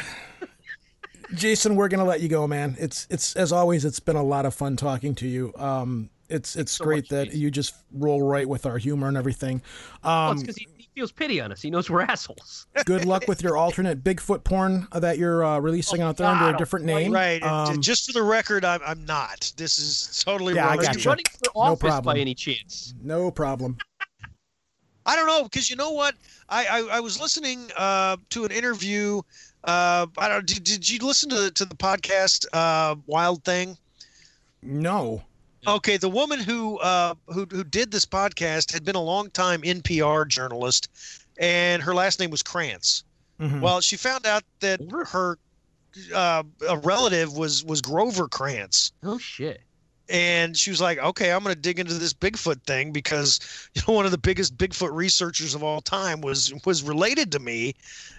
Jason, we're gonna let you go, man. It's it's as always, it's been a lot of fun talking to you. Um, it's it's So great much, that Jason. you just roll right with our humor and everything. Well, Um, it's because he, he feels pity on us. He knows we're assholes. good luck with your alternate Bigfoot porn that you're uh, releasing out there under a different name. Right. Um, just for the record, I'm, I'm not. This is totally Yeah, I wrong. Are gotcha. you running for No office problem. by any chance? no problem. I don't know because you know what? I I, I was listening uh, to an interview. Uh, I don't. Did, did you listen to the, to the podcast uh, Wild Thing? No. Okay, the woman who uh, who who did this podcast had been a long time NPR journalist, and her last name was Krantz. Mhm. Well, she found out that her uh, a relative was was Grover Krantz. Oh shit. and she was like, "Okay, I'm going to dig into this Bigfoot thing because you know one of the biggest Bigfoot researchers of all time was was related to me,"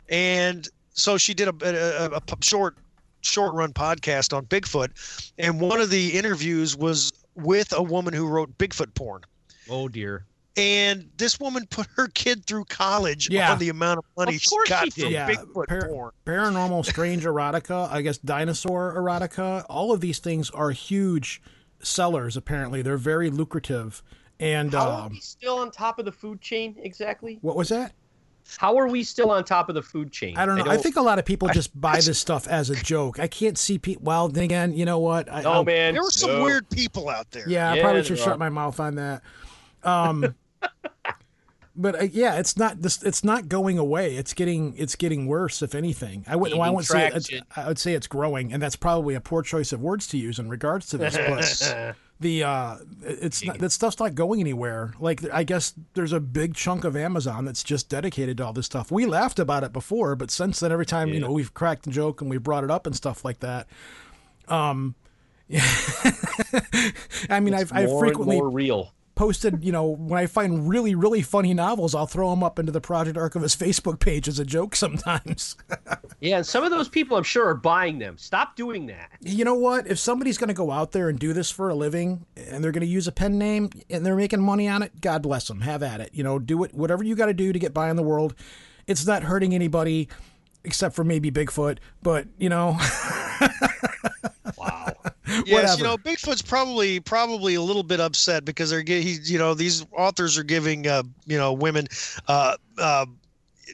and so she did a a short short run podcast on Bigfoot, and one of the interviews was with a woman who wrote Bigfoot porn. Oh dear. And this woman put her kid through college Yeah. on the amount of money Of she got she from. Yeah, Bigfoot par- porn. paranormal, strange erotica, I guess dinosaur erotica. All of these things are huge sellers. Apparently, they're very lucrative. And How are um, we still on top of the food chain exactly? what was that? How are we still on top of the food chain? I don't know. I, think a lot of people just buy this stuff as a joke. I can't see people. Well, then again, you know what? I, Oh I'll- man, There were some no. weird people out there. Yeah, I probably should shut are. my mouth on that. Um, but uh, yeah, it's not this. It's not going away. It's getting. It's getting worse. If anything, I wouldn't. Well, I wouldn't say. It's. I would say it's growing, and that's probably a poor choice of words to use in regards to this. But the uh, it's not, that stuff's not going anywhere. Like I guess there's a big chunk of Amazon that's just dedicated to all this stuff. We laughed about it before, but since then, every time you know we've cracked a joke and we brought it up and stuff like that. Um, yeah, I mean, I've, I've more frequently more real. Posted, you know, when I find really, really funny novels, I'll throw them up into the Project Archivist Facebook page as a joke sometimes. Yeah, and some of those people I'm sure are buying them. Stop doing that. you know what? If somebody's going to go out there and do this for a living and they're going to use a pen name and they're making money on it, God bless them. Have at it. You know, do it, whatever you got to do to get by in the world. It's not hurting anybody except for maybe Bigfoot, but, you know. Wow. Yes, you know, Bigfoot's probably probably a little bit upset because they're gi- he, you know, these authors are giving uh, you know, women uh uh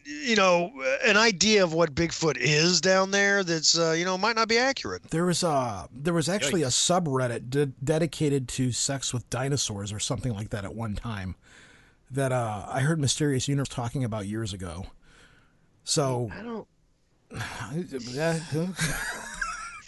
you know, an idea of what Bigfoot is down there that's uh, you know, might not be accurate. There was a there was actually a subreddit de- dedicated to sex with dinosaurs or something like that at one time that uh, I heard Mysterious Universe talking about years ago. So I don't.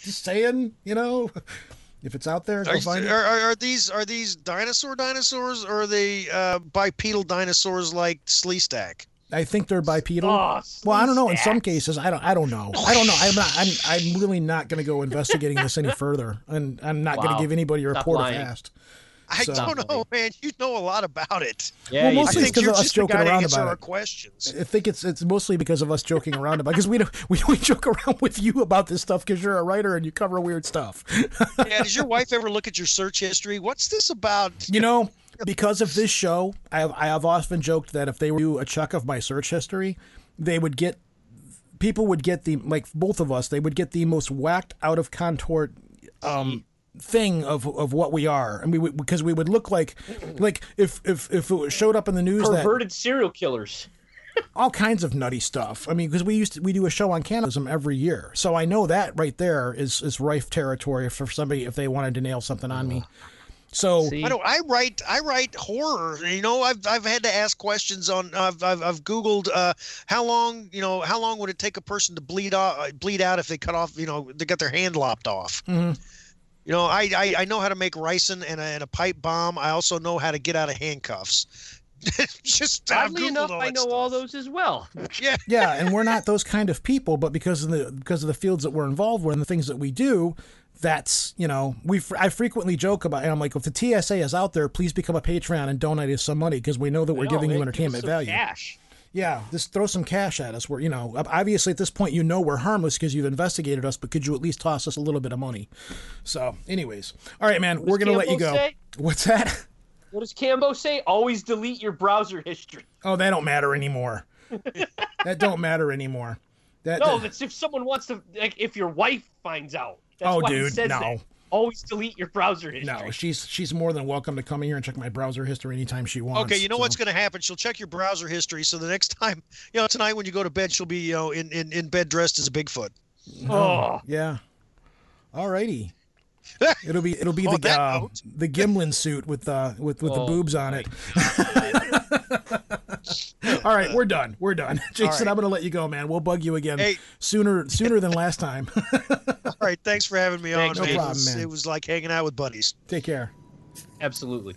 yeah, just saying, you know, if it's out there, go Are, find it. are, are, are these are these dinosaur dinosaurs or are they uh, bipedal dinosaurs like Sleestak? I think they're bipedal. Oh, well, I don't know. In some cases, I don't. I don't know. I don't know. I'm not. I'm. I'm really not going to go investigating this any further, and I'm not going to give anybody a Stop report lying. fast. I So- don't know, man. You know a lot about it. Yeah, Well, I mostly do. it's think 'cause of us joking around about our it. questions. I think it's it's mostly because of us joking around about it because we don't we don't joke around with you about this stuff because you're a writer and you cover weird stuff. yeah, does your wife ever look at your search history? What's this about? You know, because of this show, I have, I have often joked that if they were to do a check of my search history, they would get people would get the like both of us they would get the most whacked out of contort um thing of of what we are and we because we would look like like if if if it showed up in the news that perverted serial killers. all kinds of nutty stuff. I mean, because we used to, we do a show on cannibalism every year, so I know that right there is is rife territory for somebody if they wanted to nail something on me. So See? I don't. I write. I write horror. You know, I've I've had to ask questions on. I've I've, I've Googled uh, how long. You know, how long would it take a person to bleed off, bleed out if they cut off. You know, they got their hand lopped off. Mhm. You know, I, I I know how to make ricin and a, and a pipe bomb. I also know how to get out of handcuffs. Just I've Oddly enough, I know stuff. all those as well. Yeah. yeah, and we're not those kind of people, but because of the because of the fields that we're involved with and the things that we do, that's you know we I frequently joke about and I'm like if the TSA is out there, please become a Patreon and donate us some money because we know that we're No, giving you man, give us entertainment value. Cash. Yeah, just throw some cash at us. We're, you know, obviously at this point you know we're harmless because you've investigated us, but could you at least toss us a little bit of money? So, anyways, all right, man, we're gonna let you go. say? What's that? What does Cambo say? Always delete your browser history. Oh, that don't matter anymore. that don't matter anymore. That, No, that- that's if someone wants to, like, if your wife finds out. That's Oh, dude, says no. that. Always delete your browser history. no, she's she's more than welcome to come in here and check my browser history anytime she wants. Okay, you know so. what's going to happen? She'll check your browser history, so the next time, you know, tonight when you go to bed, she'll be, you know, in in, in bed dressed as a Bigfoot. Oh, Yeah. All righty. It'll be it'll be On the uh, the Gimlin suit with uh with with the Oh, boobs on it. All right, we're done. We're done. Jason, right. I'm gonna let you go, man. We'll bug you again Hey. sooner sooner than last time. All right, thanks for having me Thanks, on. man. man. No problem, man. It was like hanging out with buddies. Take care. absolutely.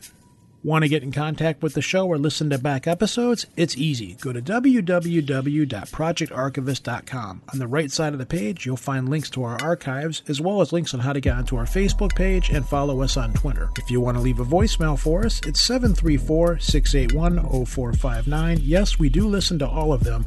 Want to get in contact with the show or listen to back episodes? It's easy. Go to www.projectarchivist.com. On the right side of the page, you'll find links to our archives, as well as links on how to get onto our Facebook page and follow us on Twitter. If you want to leave a voicemail for us, it's 734 681 0459. Yes, we do listen to all of them.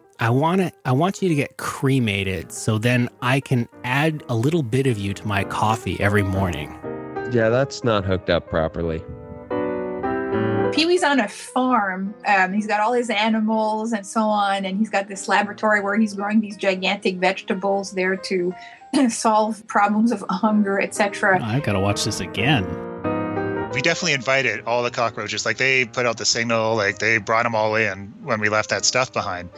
I want to I want you to get cremated so then I can add a little bit of you to my coffee every morning. Yeah, that's not hooked up properly. Pee Wee's on a farm. Um, he's got all his animals and so on, and he's got this laboratory where he's growing these gigantic vegetables there to solve problems of hunger, etc. I got to watch this again. we definitely invited all the cockroaches. Like they put out the signal, like they brought them all in when we left that stuff behind.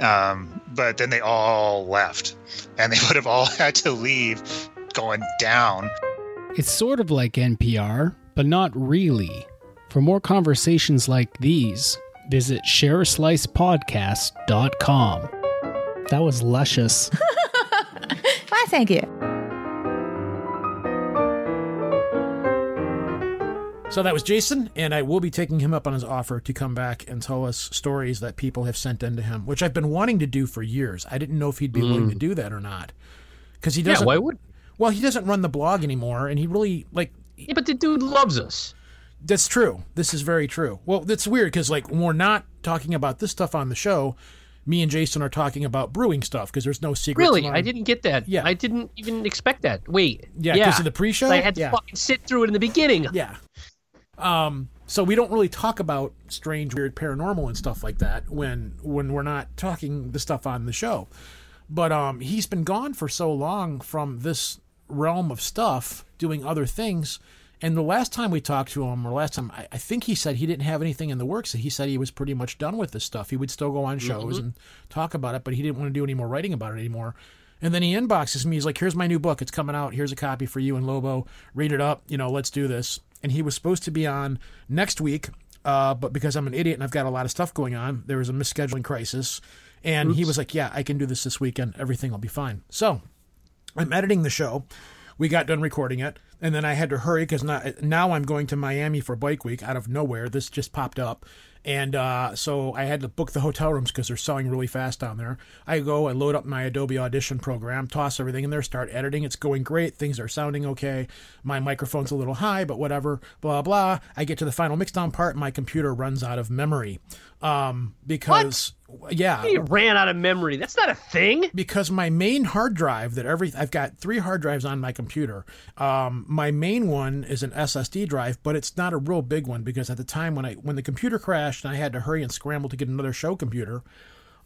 Um, but then they all left, and they would have all had to leave, going down. It's sort of like NPR, but not really. For more conversations like these, visit shareaslicepodcast.com. That was luscious. Why, thank you. So that was Jason, and I will be taking him up on his offer to come back and tell us stories that people have sent in to him, which I've been wanting to do for years. I didn't know if he'd be willing to mm. do that or not, because he doesn't. why would? Well, he doesn't run the blog anymore, and he really like. Yeah, but the dude loves us. That's true. This is very true. Well, that's weird because like when we're not talking about this stuff on the show, me and Jason are talking about brewing stuff because there's no secrets. Really, among- I didn't get that. Yeah. I didn't even expect that. Wait. Yeah, 'cause of the pre-show? I had to Yeah. fucking sit through it in the beginning. Yeah. Um, so we don't really talk about strange, weird, paranormal and stuff like that when when we're not talking the stuff on the show. But um, he's been gone for so long from this realm of stuff, doing other things. And the last time we talked to him, or last time, I, I think he said he didn't have anything in the works. He said he was pretty much done with this stuff. He would still go on shows Mhm. and talk about it, but he didn't want to do any more writing about it anymore. And then he inboxes me. He's like, "Here's my new book. It's coming out. Here's a copy for you and Lobo. Read it up. You know, let's do this." And he was supposed to be on next week, uh, but because I'm an idiot and I've got a lot of stuff going on, there was a misscheduling crisis. And he was like, "Yeah, I can do this this weekend. Everything will be fine." So I'm editing the show. We got done recording it, and then I had to hurry because now, now I'm going to Miami for Bike Week out of nowhere. This just popped up. And uh, so I had to book the hotel rooms because they're selling really fast down there. I go, I load up my Adobe Audition program, toss everything in there, start editing. It's going great. Things are sounding okay. My microphone's a little high, but whatever, blah, blah. I get to the final mixdown part, my computer runs out of memory. Um, because, yeah. He ran out of memory. That's not a thing. Because my main hard drive that every I've got three hard drives on my computer. Um, my main one is an SSD drive, but it's not a real big one because at the time when I when the computer crashed and I had to hurry and scramble to get another show computer,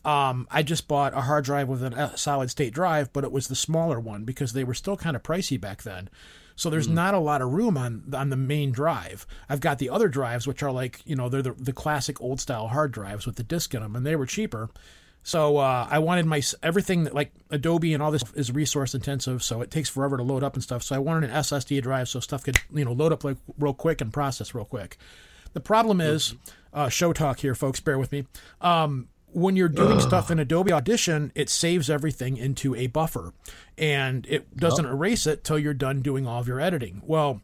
um, I just bought a hard drive with a solid state drive, but it was the smaller one because they were still kind of pricey back then. So there's not a lot of room on on the main drive. I've got the other drives, which are like you know they're the, the classic old style hard drives with the disk in them, and they were cheaper. So uh, I wanted my everything that like Adobe and all this is resource intensive, so it takes forever to load up and stuff. So I wanted an SSD drive so stuff could you know load up like real quick and process real quick. The problem is, uh, show talk here, folks. Bear with me. Um, when you're doing stuff in Adobe Audition, it saves everything into a buffer, and it doesn't erase it till you're done doing all of your editing. Well,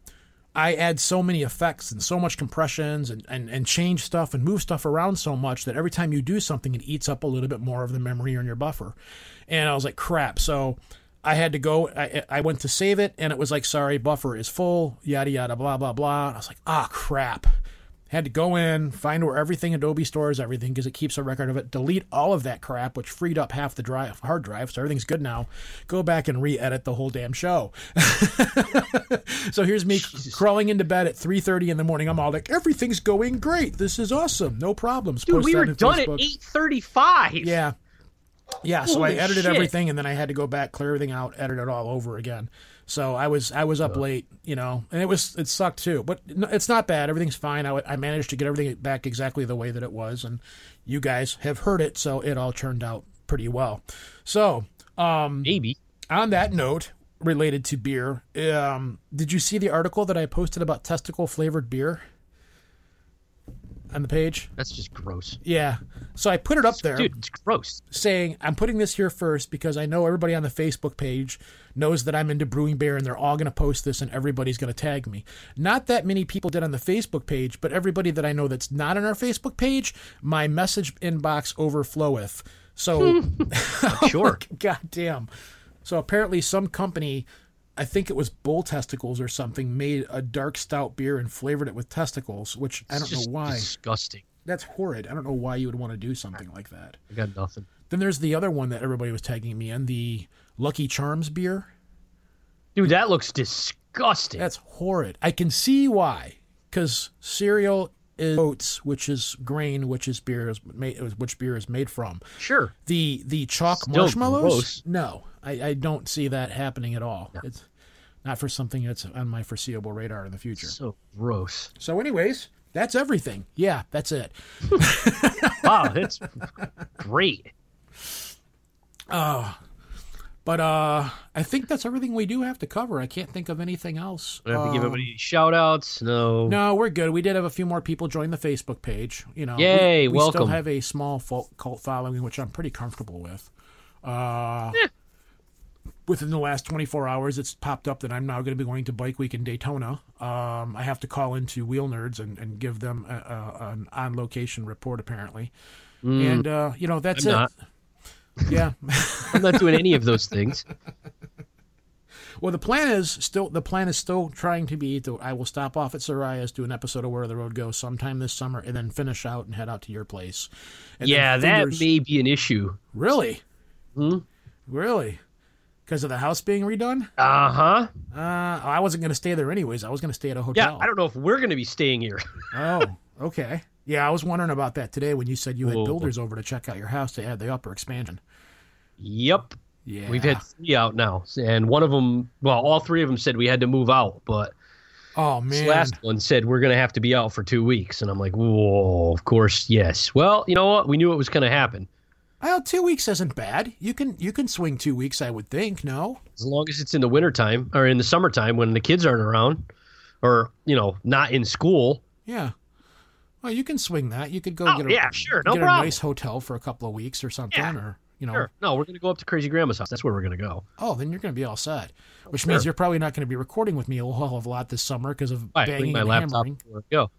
I add so many effects and so much compressions and, and, and change stuff and move stuff around so much that every time you do something, it eats up a little bit more of the memory in your buffer. And I was like, crap. So I had to go. I, I went to save it, and it was like, sorry, buffer is full, yada, yada, blah, blah, blah. And I was like, ah, crap. Had to go in, find where everything Adobe stores everything because it keeps a record of it. Delete all of that crap, which freed up half the drive, hard drive, so everything's good now. Go back and re-edit the whole damn show. so here's me crawling into bed at 3:30 in the morning. I'm all like, everything's going great. This is awesome. No problems. Dude, Post we were on done at eight thirty-five. Yeah. Yeah, so I edited shit. everything and then I had to go back, clear everything out, edit it all over again. So I was I was up late, you know, and it was it sucked too, but it's not bad. Everything's fine. I, I managed to get everything back exactly the way that it was, and you guys have heard it, so it all turned out pretty well. So um, maybe on that note, related to beer, um, did you see the article that I posted about testicle flavored beer on the page? That's just gross. Yeah. So I put it up there. Dude, it's gross. Saying, I'm putting this here first because I know everybody on the Facebook page knows that I'm into brewing beer and they're all going to post this and everybody's going to tag me. Not that many people did on the Facebook page, but everybody that I know that's not on our Facebook page, my message inbox overfloweth. So, hmm. sure. God damn. So apparently, some company, I think it was Bull Testicles or something, made a dark stout beer and flavored it with testicles, which I don't know why. Disgusting. That's horrid. I don't know why you would want to do something like that. I got nothing. Then there's the other one that everybody was tagging me in, the Lucky Charms beer. Dude, that looks disgusting. That's horrid. I can see why, because cereal is oats, which is grain, which is beer is made, which beer is made from. Sure. The the chalk Still marshmallows. gross. No, I, I don't see that happening at all. It's not for something that's on my foreseeable radar in the future. So gross. So, anyways, that's everything. Yeah, that's it. wow, that's great. Oh, But uh, I think that's everything we do have to cover. I can't think of anything else. We have to give Um, everybody shout outs. No. No, we're good. We did have a few more people join the Facebook page. You know, Yay, we, we still have a small cult following, which I'm pretty comfortable with. Uh, Within the last 24 hours, it's popped up that I'm now going to be going to Bike Week in Daytona. Um, I have to call into Wheel Nerds and, and give them a, a, an on location report, apparently. Mm. and, uh, you know, that's I'm it. not. Yeah. I'm not doing any of those things. Well, the plan is still the plan is still trying to be to I will stop off at Soraya's, do an episode of Where the Road Goes sometime this summer, and then finish out and head out to your place. And yeah, that may be an issue. really, Hmm? really, because of the house being redone. Uh huh. Uh, I wasn't going to stay there anyways. I was going to stay at a hotel. Yeah. I don't know if we're going to be staying here. oh, okay. Yeah, I was wondering about that today when you said you had Whoa. builders over to check out your house to add the upper expansion. Yep. Yeah. We've had three out now, and one of them, well, all three of them said we had to move out, but Oh this man. last one said we're going to have to be out for two weeks, and I'm like, whoa, of course, yes. Well, you know what? We knew it was going to happen. Well, two weeks isn't bad. You can you can swing two weeks, I would think. No. As long as it's in the wintertime or in the summertime when the kids aren't around, or you know, not in school. Yeah. Well, you can swing that. You could go Oh, get a yeah, sure, no get problem. a nice hotel for a couple of weeks or something, Yeah, or you know. Sure. No, we're going to go up to Crazy Grandma's house. That's where we're going to go. Oh, then you're going to be all set. Which sure. means you're probably not going to be recording with me a whole hell of a lot this summer because of right, banging my and laptop. hammering. Go.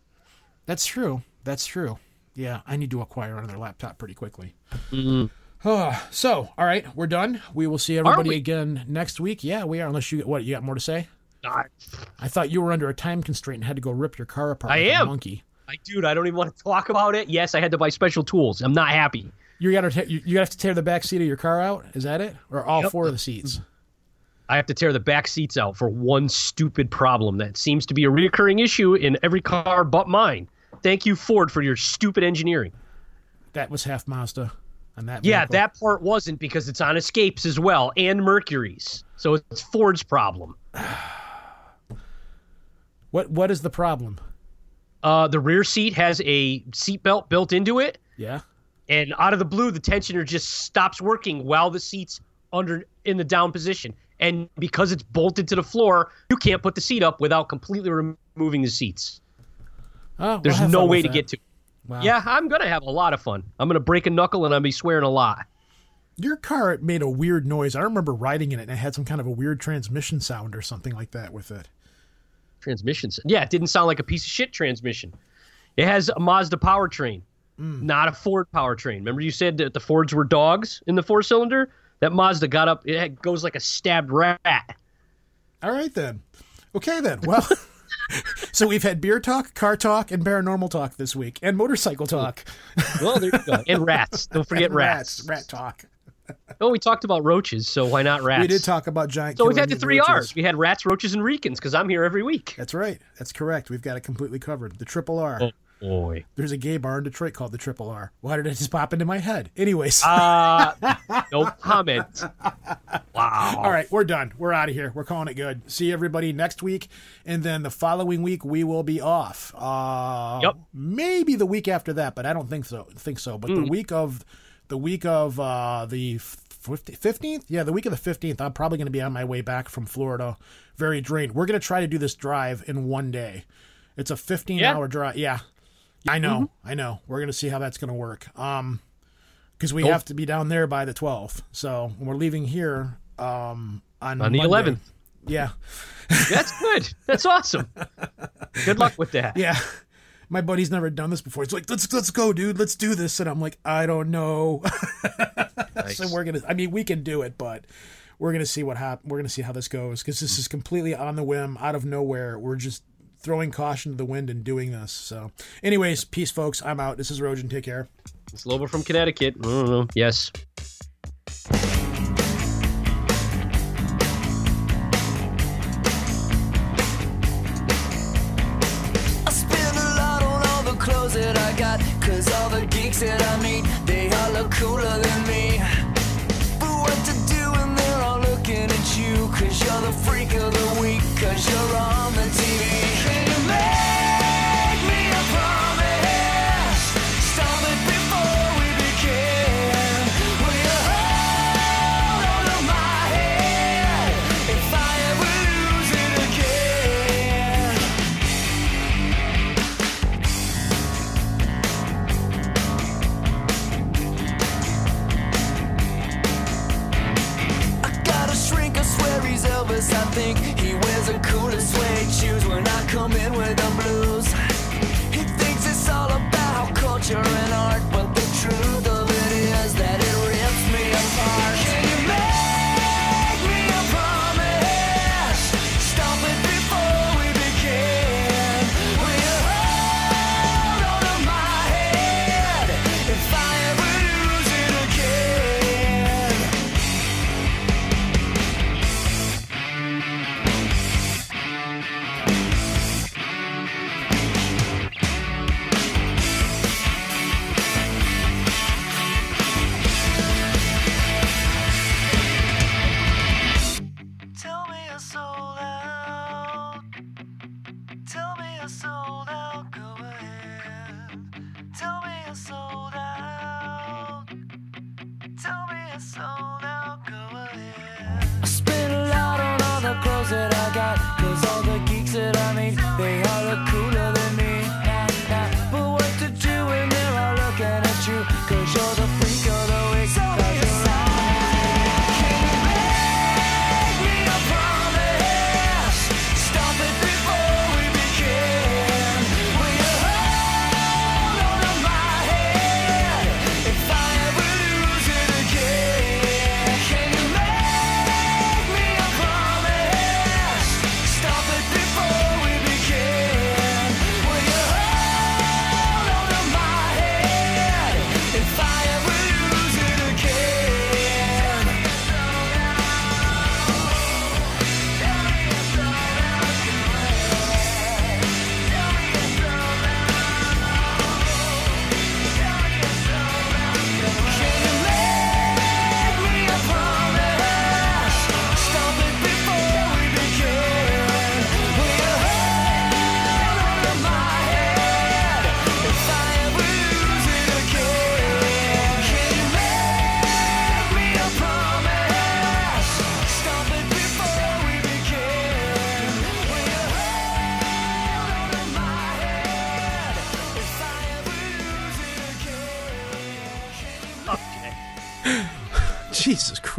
That's true. That's true. Yeah, I need to acquire another laptop pretty quickly. Mhm. so, all right, we're done. We will see everybody again next week. Yeah, we are. Unless you what you got more to say? I, I thought you were under a time constraint and had to go rip your car apart. I like am. monkey. I, dude, I don't even want to talk about it. Yes, I had to buy special tools. I'm not happy. You got to you, you have to tear the back seat of your car out. Is that it, or all Yep. four of the seats? I have to tear the back seats out for one stupid problem that seems to be a reoccurring issue in every car but mine. Thank you, Ford, for your stupid engineering. That was half Mazda. On that. Yeah, vehicle. that part wasn't because it's on Escapes as well and Mercury's. So it's Ford's problem. What What is the problem? Uh, the rear seat has a seatbelt built into it, Yeah. and out of the blue, the tensioner just stops working while the seat's under in the down position. And because it's bolted to the floor, you can't put the seat up without completely removing the seats. Oh, we'll There's no way to that. get to. Wow. Yeah, I'm gonna have a lot of fun. I'm gonna break a knuckle and I'll be swearing a lot. Your car made a weird noise. I remember riding in it and it had some kind of a weird transmission sound or something like that with it. Transmission. Yeah, it didn't sound like a piece of shit transmission. It has a Mazda powertrain, Mm. not a Ford powertrain. Remember you said that the Fords were dogs in the four cylinder? That Mazda got up. It had- goes like a stabbed rat. All right then. Okay then. Well, so we've had beer talk, car talk, and paranormal talk this week, and motorcycle talk. Well, there you go. And rats. Don't forget And rats. Rat talk. Oh, we talked about roaches, so why not rats? We did talk about giant. So we've had the three roaches. R's. We had rats, roaches, and Ricans because I'm here every week. That's right. That's correct. We've got it completely covered. The triple R. Oh boy. There's a gay bar in Detroit called the Triple R. Why did it just pop into my head? Anyways. Uh, no comment. Wow. All right, we're done. We're out of here. We're calling it good. See everybody next week, and then the following week we will be off. Uh, Yep. Maybe the week after that, but I don't think so. Think so. But the Mm. week of the week of uh, the fifteenth, yeah, the week of the fifteenth, I'm probably going to be on my way back from Florida, very drained. We're going to try to do this drive in one day. It's a 15 Yeah. hour drive. Yeah, I know. Mm-hmm. I know. We're going to see how that's going to work. Um, because we have to be down there by the 12th. So we're leaving here um, on On the Monday. 11th. Yeah, That's good. That's awesome. Good luck with that. yeah. My buddy's never done this before. He's like, "Let's let's go, dude. Let's do this." And I'm like, "I don't know." so we're gonna. I mean, we can do it, but we're gonna see what happens. We're gonna see how this goes because this is completely on the whim, out of nowhere. We're just throwing caution to the wind and doing this. So, anyways, peace, folks. I'm out. This is Rojan. Take care. It's Lobo from Connecticut. Don't. Yes. The geeks that I meet, they all look cooler than me. But what to do when they're all looking at you? Cause you're the freak of the week, cause you're on the TV. campus, I think he wears the coolest suede shoes. when I come in with the blues. He thinks it's all about culture and art, but.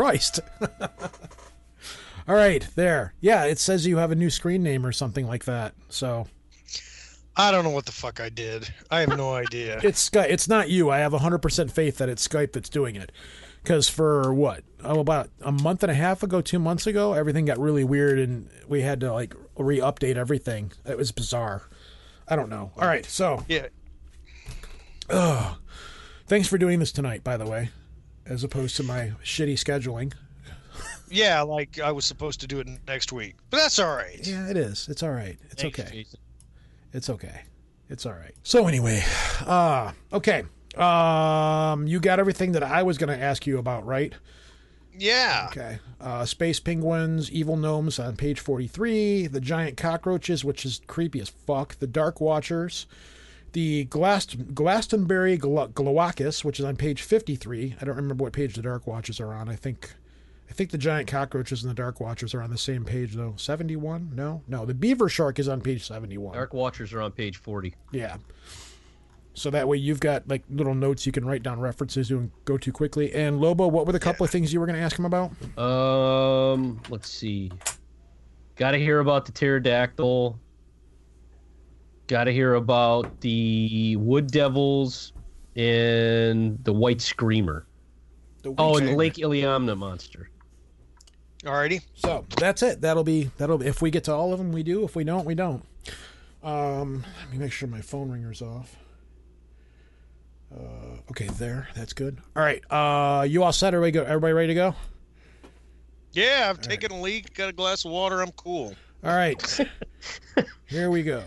Christ. All right, there. Yeah, it says you have a new screen name or something like that. So I don't know what the fuck I did. I have no idea. it's Skype. It's not you. I have 100% faith that it's Skype that's doing it. Because for what? Oh, about a month and a half ago, two months ago, everything got really weird and we had to like re update everything. It was bizarre. I don't know. All right, so. Yeah. Ugh. Thanks for doing this tonight, by the way, as opposed to my shitty scheduling. Yeah, like I was supposed to do it next week, but that's all right. Yeah, it is. It's all right. It's Thanks, okay. Jason. It's okay. It's all right. So anyway, uh okay. Um you got everything that I was going to ask you about, right? Yeah. Okay. Uh Space Penguins, Evil Gnomes on page 43, the giant cockroaches which is creepy as fuck, the Dark Watchers, the Glast- Glastonbury Glawackus which is on page 53. I don't remember what page the Dark Watchers are on. I think I think the giant cockroaches and the Dark Watchers are on the same page though. 71? No. No, the Beaver Shark is on page 71. Dark Watchers are on page 40. Yeah. So that way you've got like little notes you can write down references to and go to quickly. And Lobo, what were the couple of things you were going to ask him about? Um, let's see. Got to hear about the pterodactyl. Got to hear about the wood devils and the white screamer. oh, and the Lake Iliamna monster. Alrighty. So that's it. That'll be that'll be if we get to all of them, we do. If we don't, we don't. Um, let me make sure my phone ringer's off. Uh, okay, there. That's good. All right. Uh, you all set? Everybody go? Everybody ready to go? Yeah, I've taken a leak, got a glass of water. I'm cool. All right. Here we go.